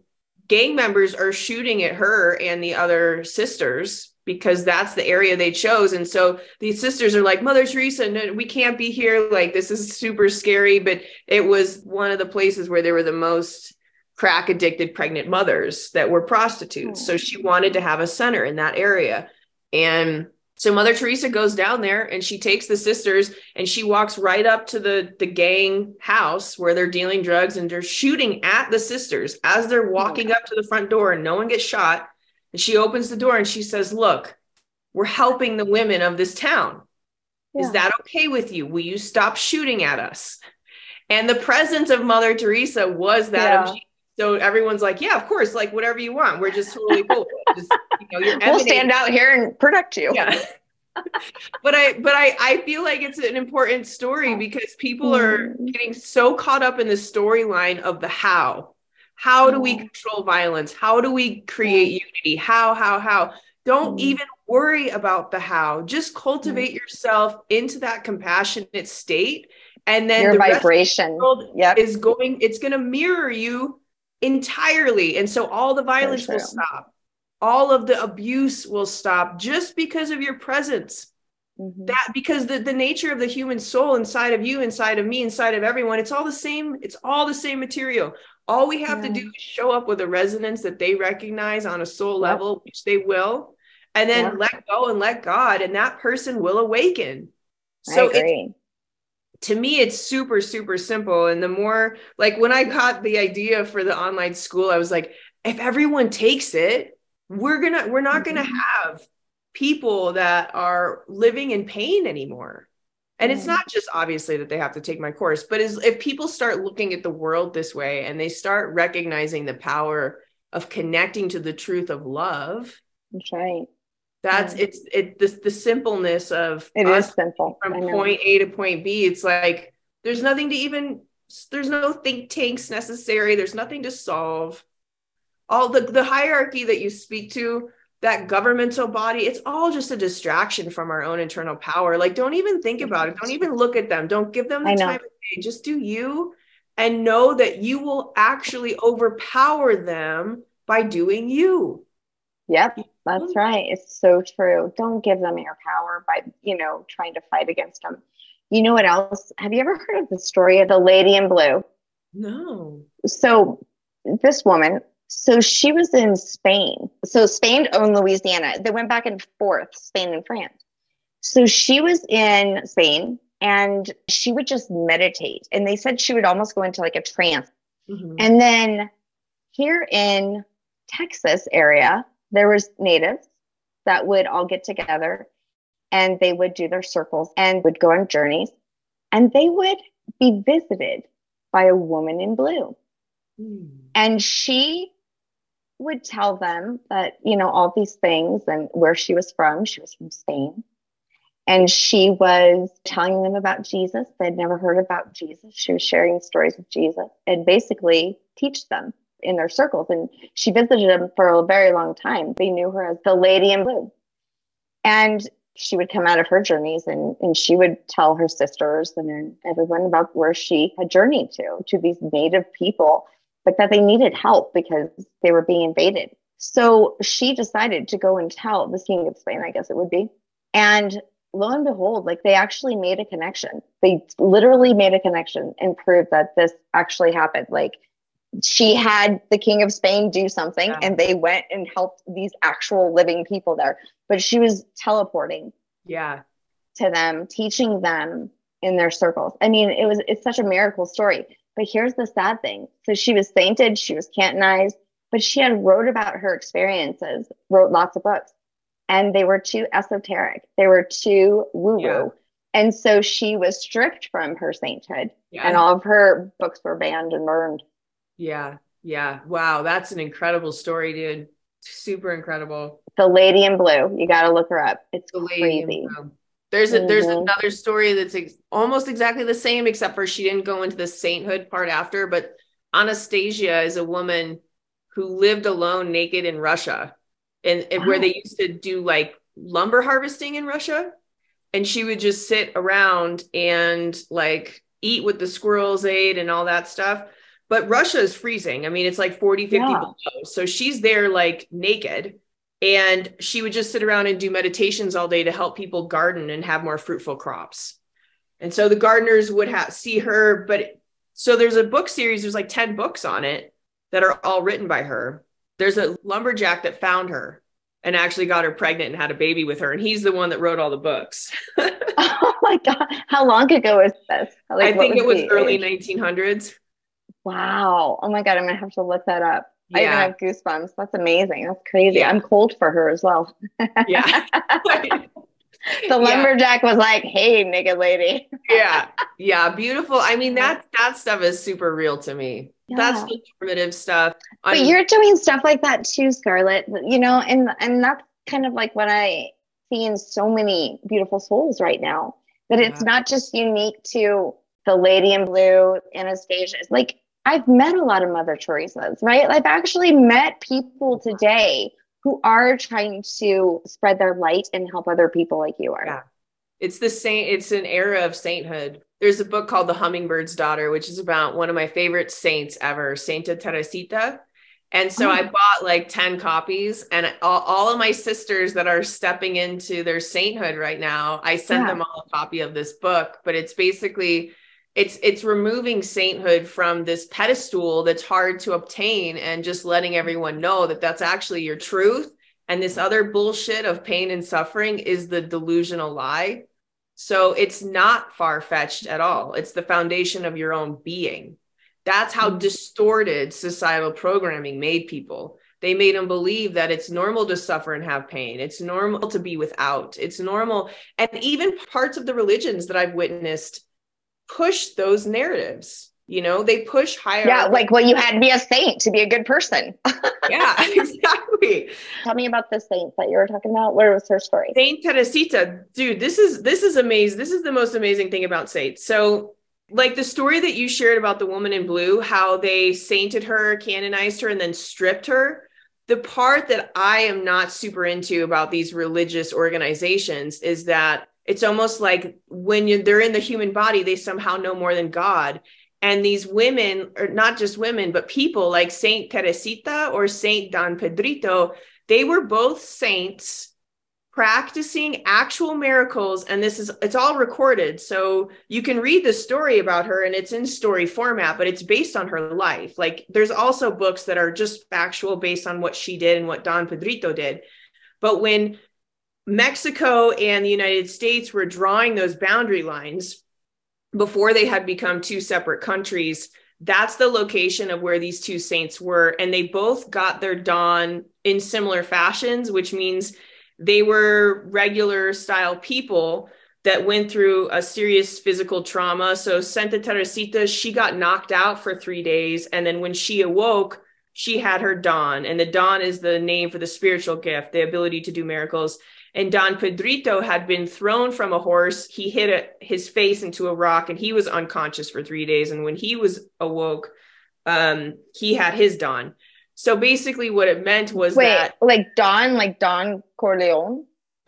gang members are shooting at her and the other sisters because that's the area they chose. And so these sisters are like, Mother Teresa, no, we can't be here. Like, this is super scary. But it was one of the places where there were the most crack addicted pregnant mothers that were prostitutes. So she hmm. wanted to have a center in that area. And so Mother Teresa goes down there and she takes the sisters and she walks right up to the the gang house where they're dealing drugs and they're shooting at the sisters as they're oh walking up to the front door and no one gets shot. And she opens the door and she says, "Look, we're helping the women of this town. Is that okay with you? Will you stop shooting at us?" And the presence of Mother Teresa was that of Yeah. Jesus. So everyone's like, "Yeah, of course, like whatever you want. We're just totally cool. Just, you know, you're We'll stand out here and protect you. yeah. but I but I I feel like it's an important story because people are Mm. getting so caught up in the storyline of the how. How do we control violence? How do we create unity? How how how? Don't Mm. even worry about the how. Just cultivate yourself into that compassionate state and then Your the the vibration. world Yep. is going it's going to mirror you entirely and so all the violence will stop all of the abuse will stop just because of your presence Mhm. that because the, the nature of the human soul inside of you inside of me inside of everyone it's all the same it's all the same material all we have to do is show up with a resonance that they recognize on a soul Yep. level which they will and then Yeah. let go and let god and that person will awaken so to me it's super super simple and the more like when i got the idea for the online school i was like if everyone takes it we're gonna we're not gonna Mhm. have people that are living in pain anymore and it's not just obviously that they have to take my course but is if people start looking at the world this way and they start recognizing the power of connecting to the truth of love That's right. that's Yeah. it's it the, the simpleness of It is simple. from point A to point B. It's like there's nothing to even there's no think tanks necessary. There's nothing to solve. All the the hierarchy that you speak to, that governmental body, it's all just a distraction from our own internal power. Like don't even think about it. Don't even look at them. Don't give them the time of day. Just do you and know that you will actually overpower them by doing you. Yep, that's right. It's so true. Don't give them your power by, you know, trying to fight against them. You know what else? Have you ever heard of the story of the lady in blue? No. So, this woman, so she was in Spain. So, Spain owned Louisiana. They went back and forth, Spain and France. So, she was in Spain and she would just meditate. And they said she would almost go into like a trance. Mhm. And then here in Texas area, there was natives that would all get together and they would do their circles and would go on journeys and they would be visited by a woman in blue. Mm. And she would tell them that, you know, all these things and where she was from. She was from Spain. And she was telling them about Jesus. They'd never heard about Jesus. She was sharing stories of Jesus and basically teach them in their circles. And she visited them for a very long time. They knew her as the lady in blue. And she would come out of her journeys and, and she would tell her sisters and everyone about where she had journeyed to, to these native people, but that they needed help because they were being invaded. So she decided to go and tell the king of Spain, I guess it would be. And lo and behold, like they actually made a connection. They literally made a connection and proved that this actually happened. Like she had the king of Spain do something Yeah. and they went and helped these actual living people there. But she was teleporting Yeah. to them, teaching them in their circles. I mean, it was it's such a miracle story. But here's the sad thing. So she was sainted, she was canonized, but she had wrote about her experiences, wrote lots of books, and they were too esoteric. They were too woo-woo. Yeah. And so she was stripped from her sainthood Yeah. and all of her books were banned and burned. Yeah. Yeah. Wow. That's an incredible story, dude. Super incredible. The lady in blue, you got to look her up. It's The lady in crazy. There's a, there's Mhm. another story that's ex- almost exactly the same, except for she didn't go into the sainthood part after. But Anastasia is a woman who lived alone, naked in Russia, and, and where they used to do like lumber harvesting in Russia, and she would just sit around and like eat what the squirrels ate and all that stuff. But Russia is freezing. I mean, it's like 40, 50 Yeah. below. So she's there like naked and she would just sit around and do meditations all day to help people garden and have more fruitful crops and so the gardeners would have see her but so there's a book series there's like 10 books on it that are all written by her there's a lumberjack that found her and actually got her pregnant and had a baby with her and he's the one that wrote all the books Oh my god! How long ago was this? Like, i think it was early age? 1900s Wow! Oh my god! I'm gonna have to look that up. I even have goosebumps. That's amazing. That's crazy. Yeah. I'm cold for her as well. yeah the Yeah. lumberjack was like, "Hey, naked lady." yeah yeah beautiful i mean that that stuff is super real to me that's Yeah. the primitive stuff But I'm- you're doing stuff like that too, Scarlett. You know, and and that's kind of like what I seeing so many beautiful souls right now that it's not just unique to the lady in blue, Anastasia. Like I've met a lot of Mother Teresa's, right? I've actually met people today who are trying to spread their light and help other people like you are. Yeah. It's the same, it's an era of sainthood. There's a book called The Hummingbird's Daughter, which is about one of my favorite saints ever, Santa Teresita. And so oh. I bought like 10 copies, and all, all, of my sisters that are stepping into their sainthood right now, I sent yeah. them all a copy of this book. But it's basically it's it's removing sainthood from this pedestal that's hard to obtain and just letting everyone know that that's actually your truth. And this other bullshit of pain and suffering is the delusional lie. So it's not far-fetched at all. It's the foundation of your own being. That's how mm-hmm. distorted societal programming made people. They made them believe that it's normal to suffer and have pain. It's normal to be without. It's normal. And even parts of the religions that i've witnessed push those narratives you know? They push higher yeah like well you had to be a saint to be a good person. Yeah exactly. Tell me about the saint that you were talking about. Where was her story? Saint teresita. Dude this is this is amazing this is the most amazing thing about saints. So like the story that you shared about the woman in blue how they sainted her canonized her and then stripped her the part that i am not super into about these religious organizations is that it's almost like when you they're in the human body they somehow know more than god. And these women or not just women but people like saint teresita or saint don pedrito they were both saints practicing actual miracles. And this is it's all recorded. So you can read the story about her and it's in story format but it's based on her life. Like there's also books that are just factual based on what she did and what don pedrito did. But when Mexico and the United States were drawing those boundary lines before they had become two separate countries. That's the location of where these two saints were. And they both got their Don in similar fashions, which means they were regular style people that went through a serious physical trauma. So Santa Teresita, she got knocked out for three days. And then when she awoke, she had her Don. And the Don is the name for the spiritual gift, the ability to do miracles and Don Pedrito had been thrown from a horse. He hit a, his face into a rock and he was unconscious for three days. And when he was awoke, um, he had his Don. So basically, what it meant was Wait, that like Don, like Don Corleone.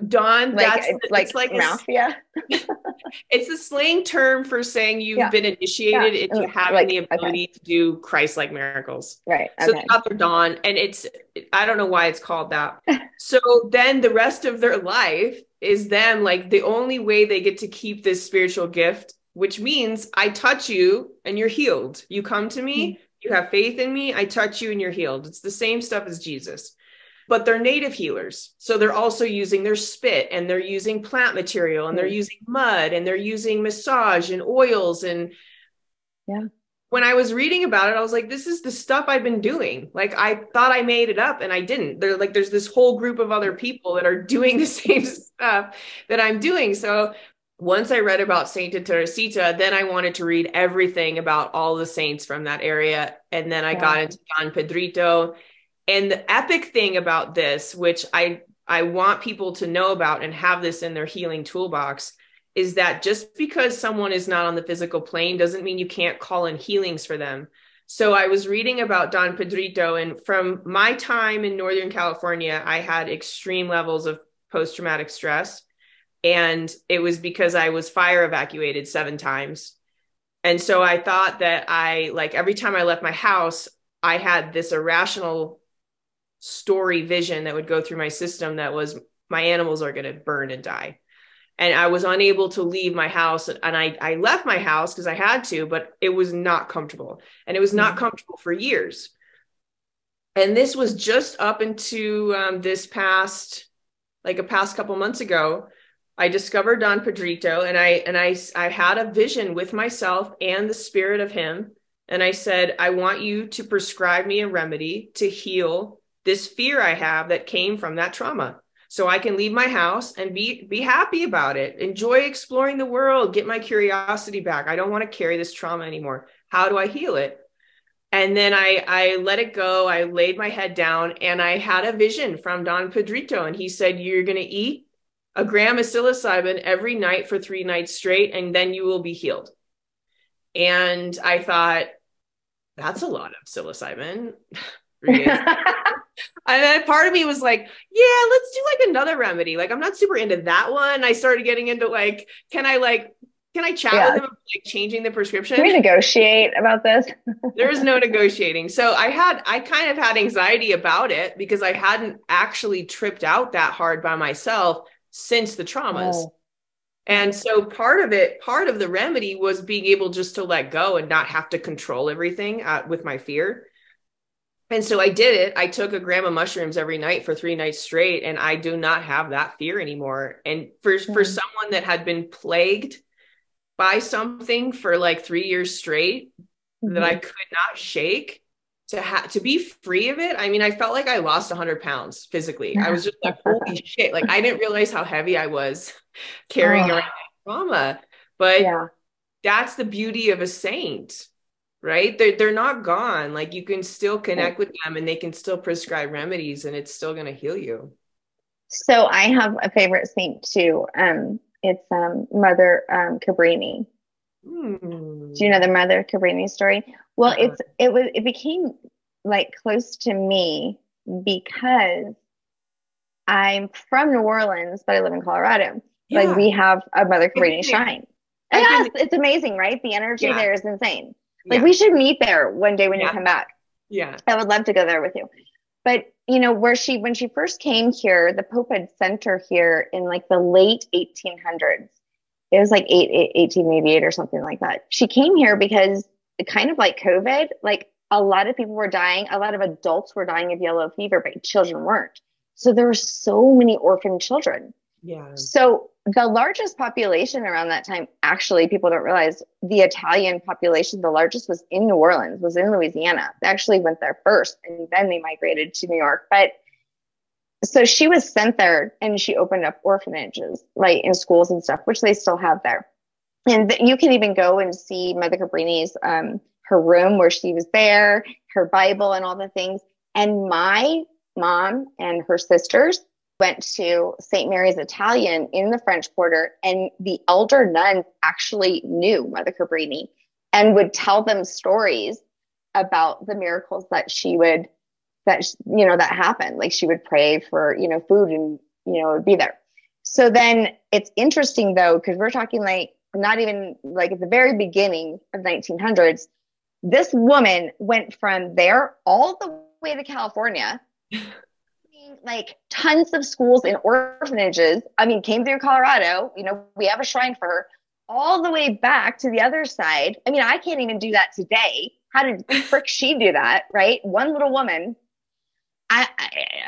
Don, like that's it's like, it's like mafia. A, it's a slang term for saying you've yeah. been initiated yeah. into having like, the ability okay. to do Christ-like miracles. Right. Okay. So they got their Don, and it's I don't know why it's called that. so then the rest of their life is them like the only way they get to keep this spiritual gift, which means I touch you and you're healed. You come to me, mm-hmm. you have faith in me, I touch you and you're healed. It's the same stuff as Jesus but they're native healers. So they're also using their spit and they're using plant material and they're mm. using mud and they're using massage and oils and yeah. When I was reading about it, I was like, this is the stuff I've been doing. Like I thought I made it up and I didn't. They're like there's this whole group of other people that are doing the same stuff that I'm doing. So once I read about Saint Teresita, then I wanted to read everything about all the saints from that area. And then I yeah. got into Don Pedrito and the epic thing about this, which I I want people to know about and have this in their healing toolbox, is that just because someone is not on the physical plane doesn't mean you can't call in healings for them. So I was reading about Don Pedrito, and from my time in Northern California, I had extreme levels of post traumatic stress. And it was because I was fire evacuated seven times. And so I thought that I, like, every time I left my house, I had this irrational story vision that would go through my system that was my animals are going to burn and die and i was unable to leave my house and i, I left my house because i had to but it was not comfortable and it was not mm-hmm. comfortable for years and this was just up into um, this past like a past couple months ago i discovered don pedrito and i and i i had a vision with myself and the spirit of him and i said i want you to prescribe me a remedy to heal this fear I have that came from that trauma. So I can leave my house and be be happy about it. Enjoy exploring the world, get my curiosity back. I don't want to carry this trauma anymore. How do I heal it? And then I I let it go. I laid my head down and I had a vision from Don Pedrito and he said you're going to eat a gram of psilocybin every night for three nights straight, and then you will be healed. And I thought, that's a lot of psilocybin. and then part of me was like, yeah, let's do like another remedy. Like, I'm not super into that one. I started getting into like, can I like, can I chat yeah. with him about, like changing the prescription? Can we negotiate about this? there is no negotiating. So I had, I kind of had anxiety about it because I hadn't actually tripped out that hard by myself since the traumas. Oh. And so part of it, part of the remedy was being able just to let go and not have to control everything uh, with my fear. And so I did it. I took a gram of mushrooms every night for three nights straight, and I do not have that fear anymore. And for mm-hmm. for someone that had been plagued by something for like three years straight mm-hmm. that I mm-hmm. could not shake, to have to be free of it. I mean, I felt like I lost 100 pounds physically. I was just like, holy shit! Like I didn't realize how heavy I was carrying oh. around trauma. But yeah. that's the beauty of a saint right? They're, they're not gone. Like you can still connect with them and they can still prescribe remedies and it's still going to heal you. So i have a favorite saint too. Um it's um mother um cabrini. Hmm. do you know the mother cabrini story? Well uh-huh. it's it was it became like close to me because i'm from new orleans but i live in colorado. Yeah. like we have a mother cabrini shrine. Yes, it's amazing right? The energy yeah. there is insane like yeah. we should meet there one day when yeah. you come back. Yeah. I would love to go there with you. But you know, where she when she first came here, the Pope had sent her here in like the late 1800s. It was like 8, 1888 or something like that. She came here because kind of like COVID, like a lot of people were dying, a lot of adults were dying of yellow fever, but children weren't. So there were so many orphan children. Yeah. So the largest population around that time, actually, people don't realize the Italian population, the largest was in New Orleans, was in Louisiana. They actually went there first and then they migrated to New York. But so she was sent there and she opened up orphanages, like in schools and stuff, which they still have there. And you can even go and see Mother Cabrini's, um, her room where she was there, her Bible and all the things. And my mom and her sisters went to St. Mary's Italian in the French Quarter, and the elder nuns actually knew Mother Cabrini and would tell them stories about the miracles that she would that you know that happened like she would pray for you know food and you know it would be there so then it's interesting though because we're talking like not even like at the very beginning of 1900s this woman went from there all the way to california like tons of schools and orphanages. I mean, came through Colorado. You know, we have a shrine for her all the way back to the other side. I mean, I can't even do that today. How did frick she do that? Right? One little woman. I,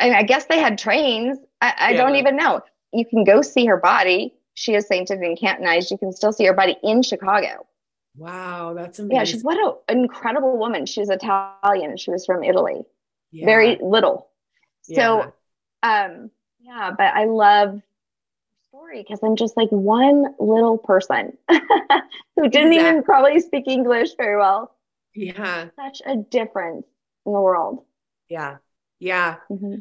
I, I guess they had trains. I, I yeah. don't even know. You can go see her body. She is sainted and canonized. You can still see her body in Chicago. Wow, that's amazing. Yeah, she's what an incredible woman. She was Italian. She was from Italy. Yeah. Very little so, yeah. um, yeah, but I love story because I'm just like one little person who didn't exactly. even probably speak English very well. Yeah. Such a difference in the world. Yeah. Yeah. Mm-hmm.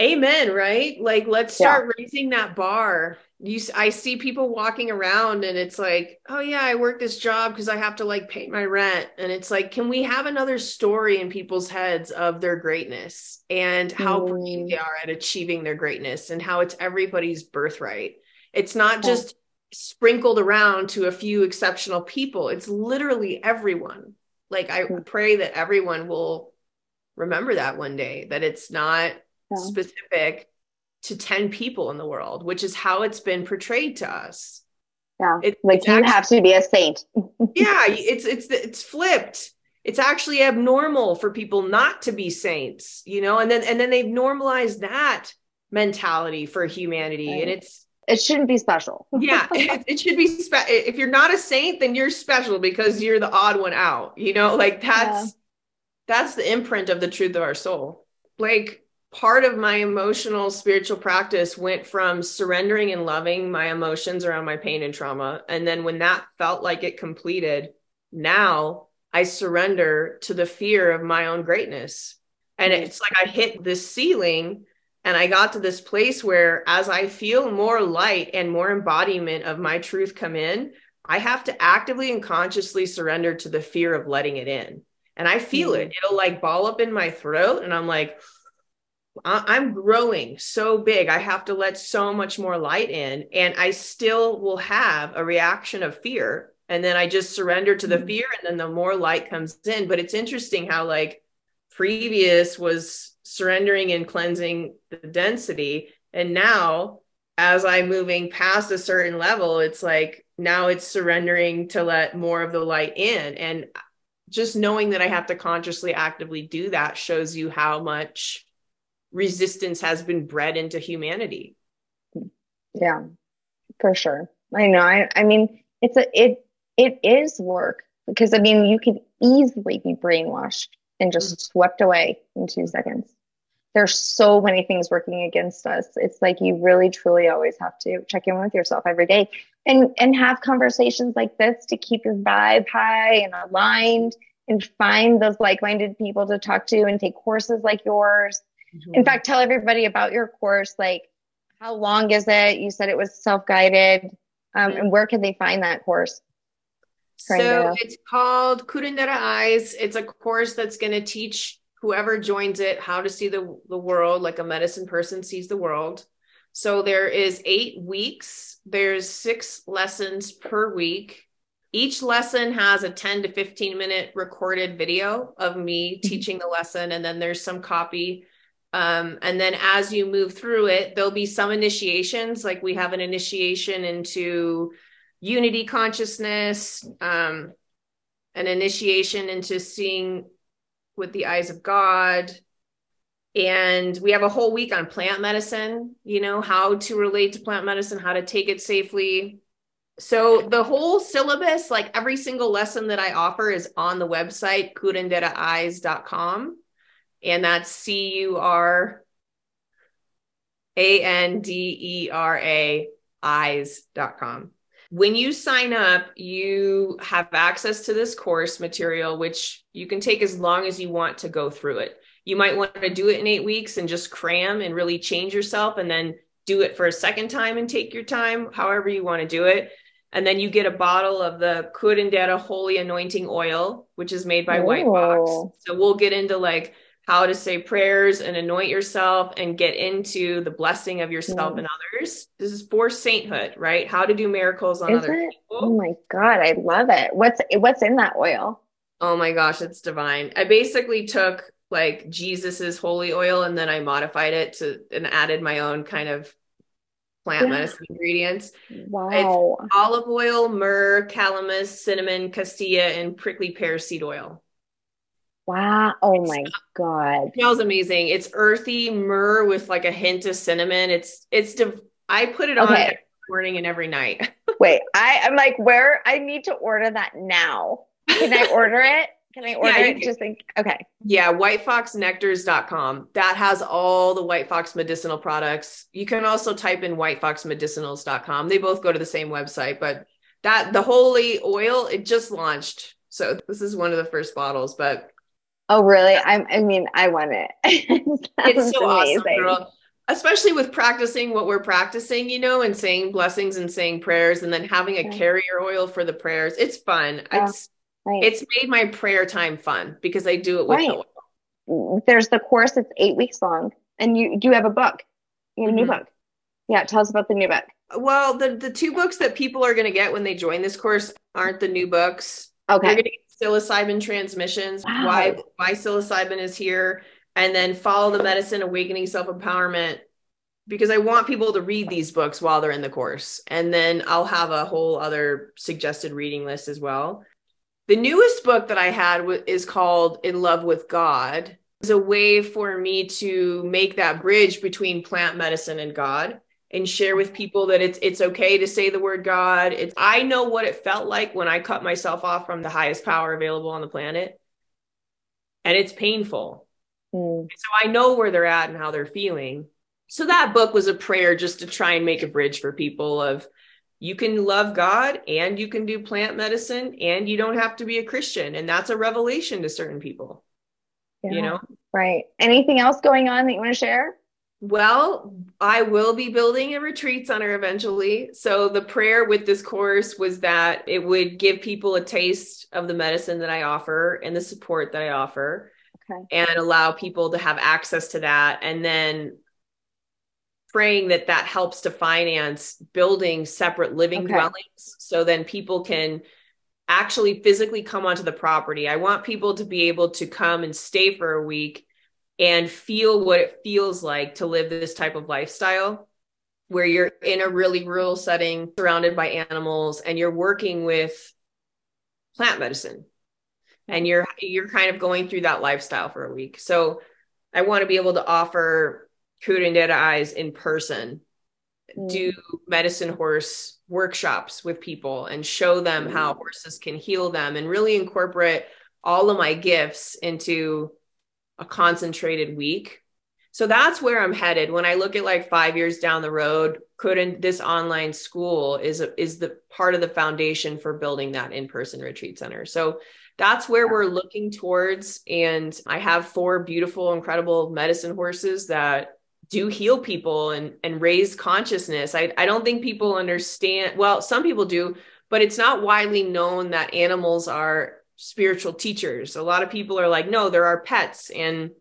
Amen, right? Like let's start yeah. raising that bar. You I see people walking around and it's like, "Oh yeah, I work this job because I have to like pay my rent." And it's like, "Can we have another story in people's heads of their greatness and how mm. brave they are at achieving their greatness and how it's everybody's birthright?" It's not just sprinkled around to a few exceptional people. It's literally everyone. Like I mm. pray that everyone will remember that one day that it's not yeah. specific to 10 people in the world, which is how it's been portrayed to us. Yeah. It, like you actually, have to be a saint. yeah, it's it's it's flipped. It's actually abnormal for people not to be saints, you know, and then and then they've normalized that mentality for humanity. Right. And it's it shouldn't be special. yeah, it, it, should be spe- if you're not a saint, then you're special because you're the odd one out. You know, like that's yeah. that's the imprint of the truth of our soul. Like part of my emotional spiritual practice went from surrendering and loving my emotions around my pain and trauma. And then when that felt like it completed, now I surrender to the fear of my own greatness. And it's like I hit this ceiling And I got to this place where, as I feel more light and more embodiment of my truth come in, I have to actively and consciously surrender to the fear of letting it in. And I feel mm-hmm. it. It'll like ball up in my throat. And I'm like, I'm growing so big. I have to let so much more light in. And I still will have a reaction of fear. And then I just surrender to the mm-hmm. fear. And then the more light comes in. But it's interesting how, like, previous was surrendering and cleansing the density. And now, as I'm moving past a certain level, it's like now it's surrendering to let more of the light in. And just knowing that I have to consciously actively do that shows you how much resistance has been bred into humanity. Yeah, for sure. I know. I, I mean, it's a it it is work because I mean you can easily be brainwashed and just mm-hmm. swept away in two seconds. There's so many things working against us. It's like you really truly always have to check in with yourself every day and and have conversations like this to keep your vibe high and aligned and find those like-minded people to talk to and take courses like yours. Mm-hmm. In fact, tell everybody about your course like how long is it? You said it was self-guided. Um, mm-hmm. and where can they find that course? So it's called Curandera Eyes. It's a course that's going to teach whoever joins it how to see the, the world like a medicine person sees the world. So there is eight weeks. There's six lessons per week. Each lesson has a 10 to 15 minute recorded video of me mm-hmm. teaching the lesson. And then there's some copy. Um, and then as you move through it, there'll be some initiations. Like we have an initiation into unity consciousness, um, an initiation into seeing with the eyes of God. And we have a whole week on plant medicine, you know, how to relate to plant medicine, how to take it safely. So the whole syllabus, like every single lesson that I offer is on the website, curanderaeyes.com. And that's C U R A N D E R A eyes.com when you sign up, you have access to this course material, which you can take as long as you want to go through it. You might want to do it in eight weeks and just cram and really change yourself, and then do it for a second time and take your time, however you want to do it. And then you get a bottle of the Curandera Holy Anointing Oil, which is made by Ooh. White Fox. So we'll get into like how to say prayers and anoint yourself and get into the blessing of yourself mm. and others. This is for sainthood, right? How to do miracles on is other it? people. Oh my god, I love it. What's what's in that oil? Oh my gosh, it's divine. I basically took like Jesus's holy oil and then I modified it to and added my own kind of plant yeah. medicine ingredients. Wow. It's olive oil, myrrh, calamus, cinnamon, cassia, and prickly pear seed oil. Wow. Oh my uh, God. It smells amazing. It's earthy myrrh with like a hint of cinnamon. It's, it's, div- I put it okay. on every morning and every night. Wait, I, I'm like, where I need to order that now. Can I order it? Can I order yeah, it? Can, just think, okay. Yeah, whitefoxnectars.com. That has all the White Fox medicinal products. You can also type in whitefoxmedicinals.com. They both go to the same website, but that the holy oil, it just launched. So this is one of the first bottles, but Oh, really? I'm, I mean, I want it. it's so amazing. awesome, girl. Especially with practicing what we're practicing, you know, and saying blessings and saying prayers, and then having a carrier oil for the prayers. It's fun. Yeah, it's right. it's made my prayer time fun because I do it with right. the oil. There's the course. It's eight weeks long, and you do have a book. You have a mm-hmm. new book. Yeah, tell us about the new book. Well, the the two books that people are going to get when they join this course aren't the new books. Okay. They're going to get psilocybin transmissions, wow. why why psilocybin is here, and then follow the medicine, awakening self empowerment. Because I want people to read these books while they're in the course, and then I'll have a whole other suggested reading list as well. The newest book that I had is called In Love with God. It's a way for me to make that bridge between plant medicine and God and share with people that it's it's okay to say the word God. It's I know what it felt like when I cut myself off from the highest power available on the planet. And it's painful. Mm. So I know where they're at and how they're feeling. So that book was a prayer just to try and make a bridge for people of you can love God and you can do plant medicine and you don't have to be a Christian. And that's a revelation to certain people. Yeah, you know? Right. Anything else going on that you want to share? Well, I will be building a retreat center eventually. So the prayer with this course was that it would give people a taste of the medicine that I offer and the support that I offer okay. and allow people to have access to that and then praying that that helps to finance building separate living okay. dwellings so then people can actually physically come onto the property. I want people to be able to come and stay for a week and feel what it feels like to live this type of lifestyle where you're in a really rural setting surrounded by animals and you're working with plant medicine and you're you're kind of going through that lifestyle for a week so i want to be able to offer Curandera eyes in person mm. do medicine horse workshops with people and show them mm. how horses can heal them and really incorporate all of my gifts into a concentrated week. So that's where I'm headed. When I look at like five years down the road, couldn't this online school is is the part of the foundation for building that in-person retreat center. So that's where we're looking towards. And I have four beautiful, incredible medicine horses that do heal people and and raise consciousness. I, I don't think people understand. Well, some people do, but it's not widely known that animals are spiritual teachers. A lot of people are like, no, they're our pets and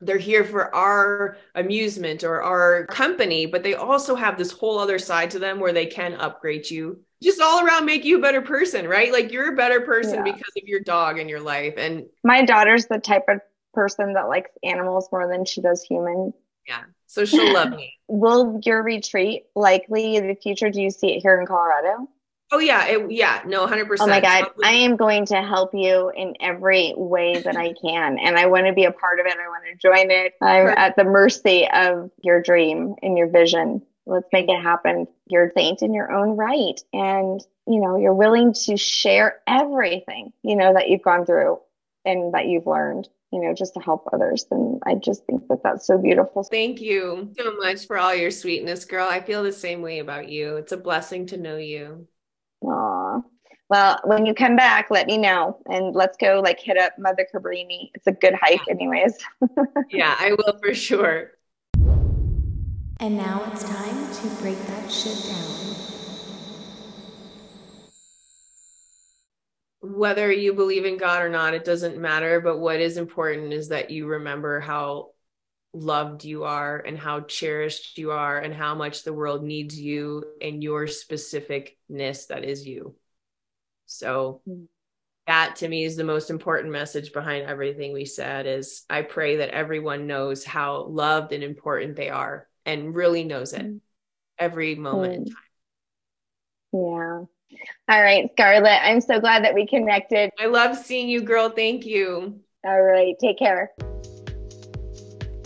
they're here for our amusement or our company, but they also have this whole other side to them where they can upgrade you. Just all around make you a better person, right? Like you're a better person yeah. because of your dog in your life. And my daughter's the type of person that likes animals more than she does humans. Yeah. So she'll love me. Will your retreat likely in the future? Do you see it here in Colorado? Oh yeah, it, yeah, no, hundred percent. Oh my god, I am going to help you in every way that I can, and I want to be a part of it. I want to join it. I'm at the mercy of your dream and your vision. Let's make it happen. You're a saint in your own right, and you know you're willing to share everything you know that you've gone through and that you've learned you know, just to help others. And I just think that that's so beautiful. Thank you so much for all your sweetness, girl. I feel the same way about you. It's a blessing to know you. Aw. Well, when you come back, let me know and let's go like hit up Mother Cabrini. It's a good hike, anyways. yeah, I will for sure. And now it's time to break that shit down. Whether you believe in God or not, it doesn't matter. But what is important is that you remember how loved you are and how cherished you are and how much the world needs you and your specificness that is you. So mm. that to me is the most important message behind everything we said is I pray that everyone knows how loved and important they are and really knows it mm. every moment in time. Yeah. All right, Scarlett, I'm so glad that we connected. I love seeing you, girl. Thank you. All right, take care.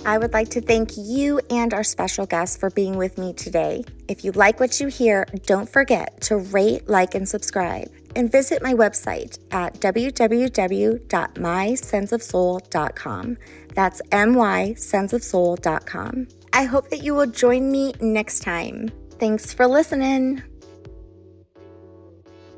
I would like to thank you and our special guest for being with me today. If you like what you hear, don't forget to rate, like, and subscribe. And visit my website at www.mysenseofsoul.com. That's mysenseofsoul.com. I hope that you will join me next time. Thanks for listening.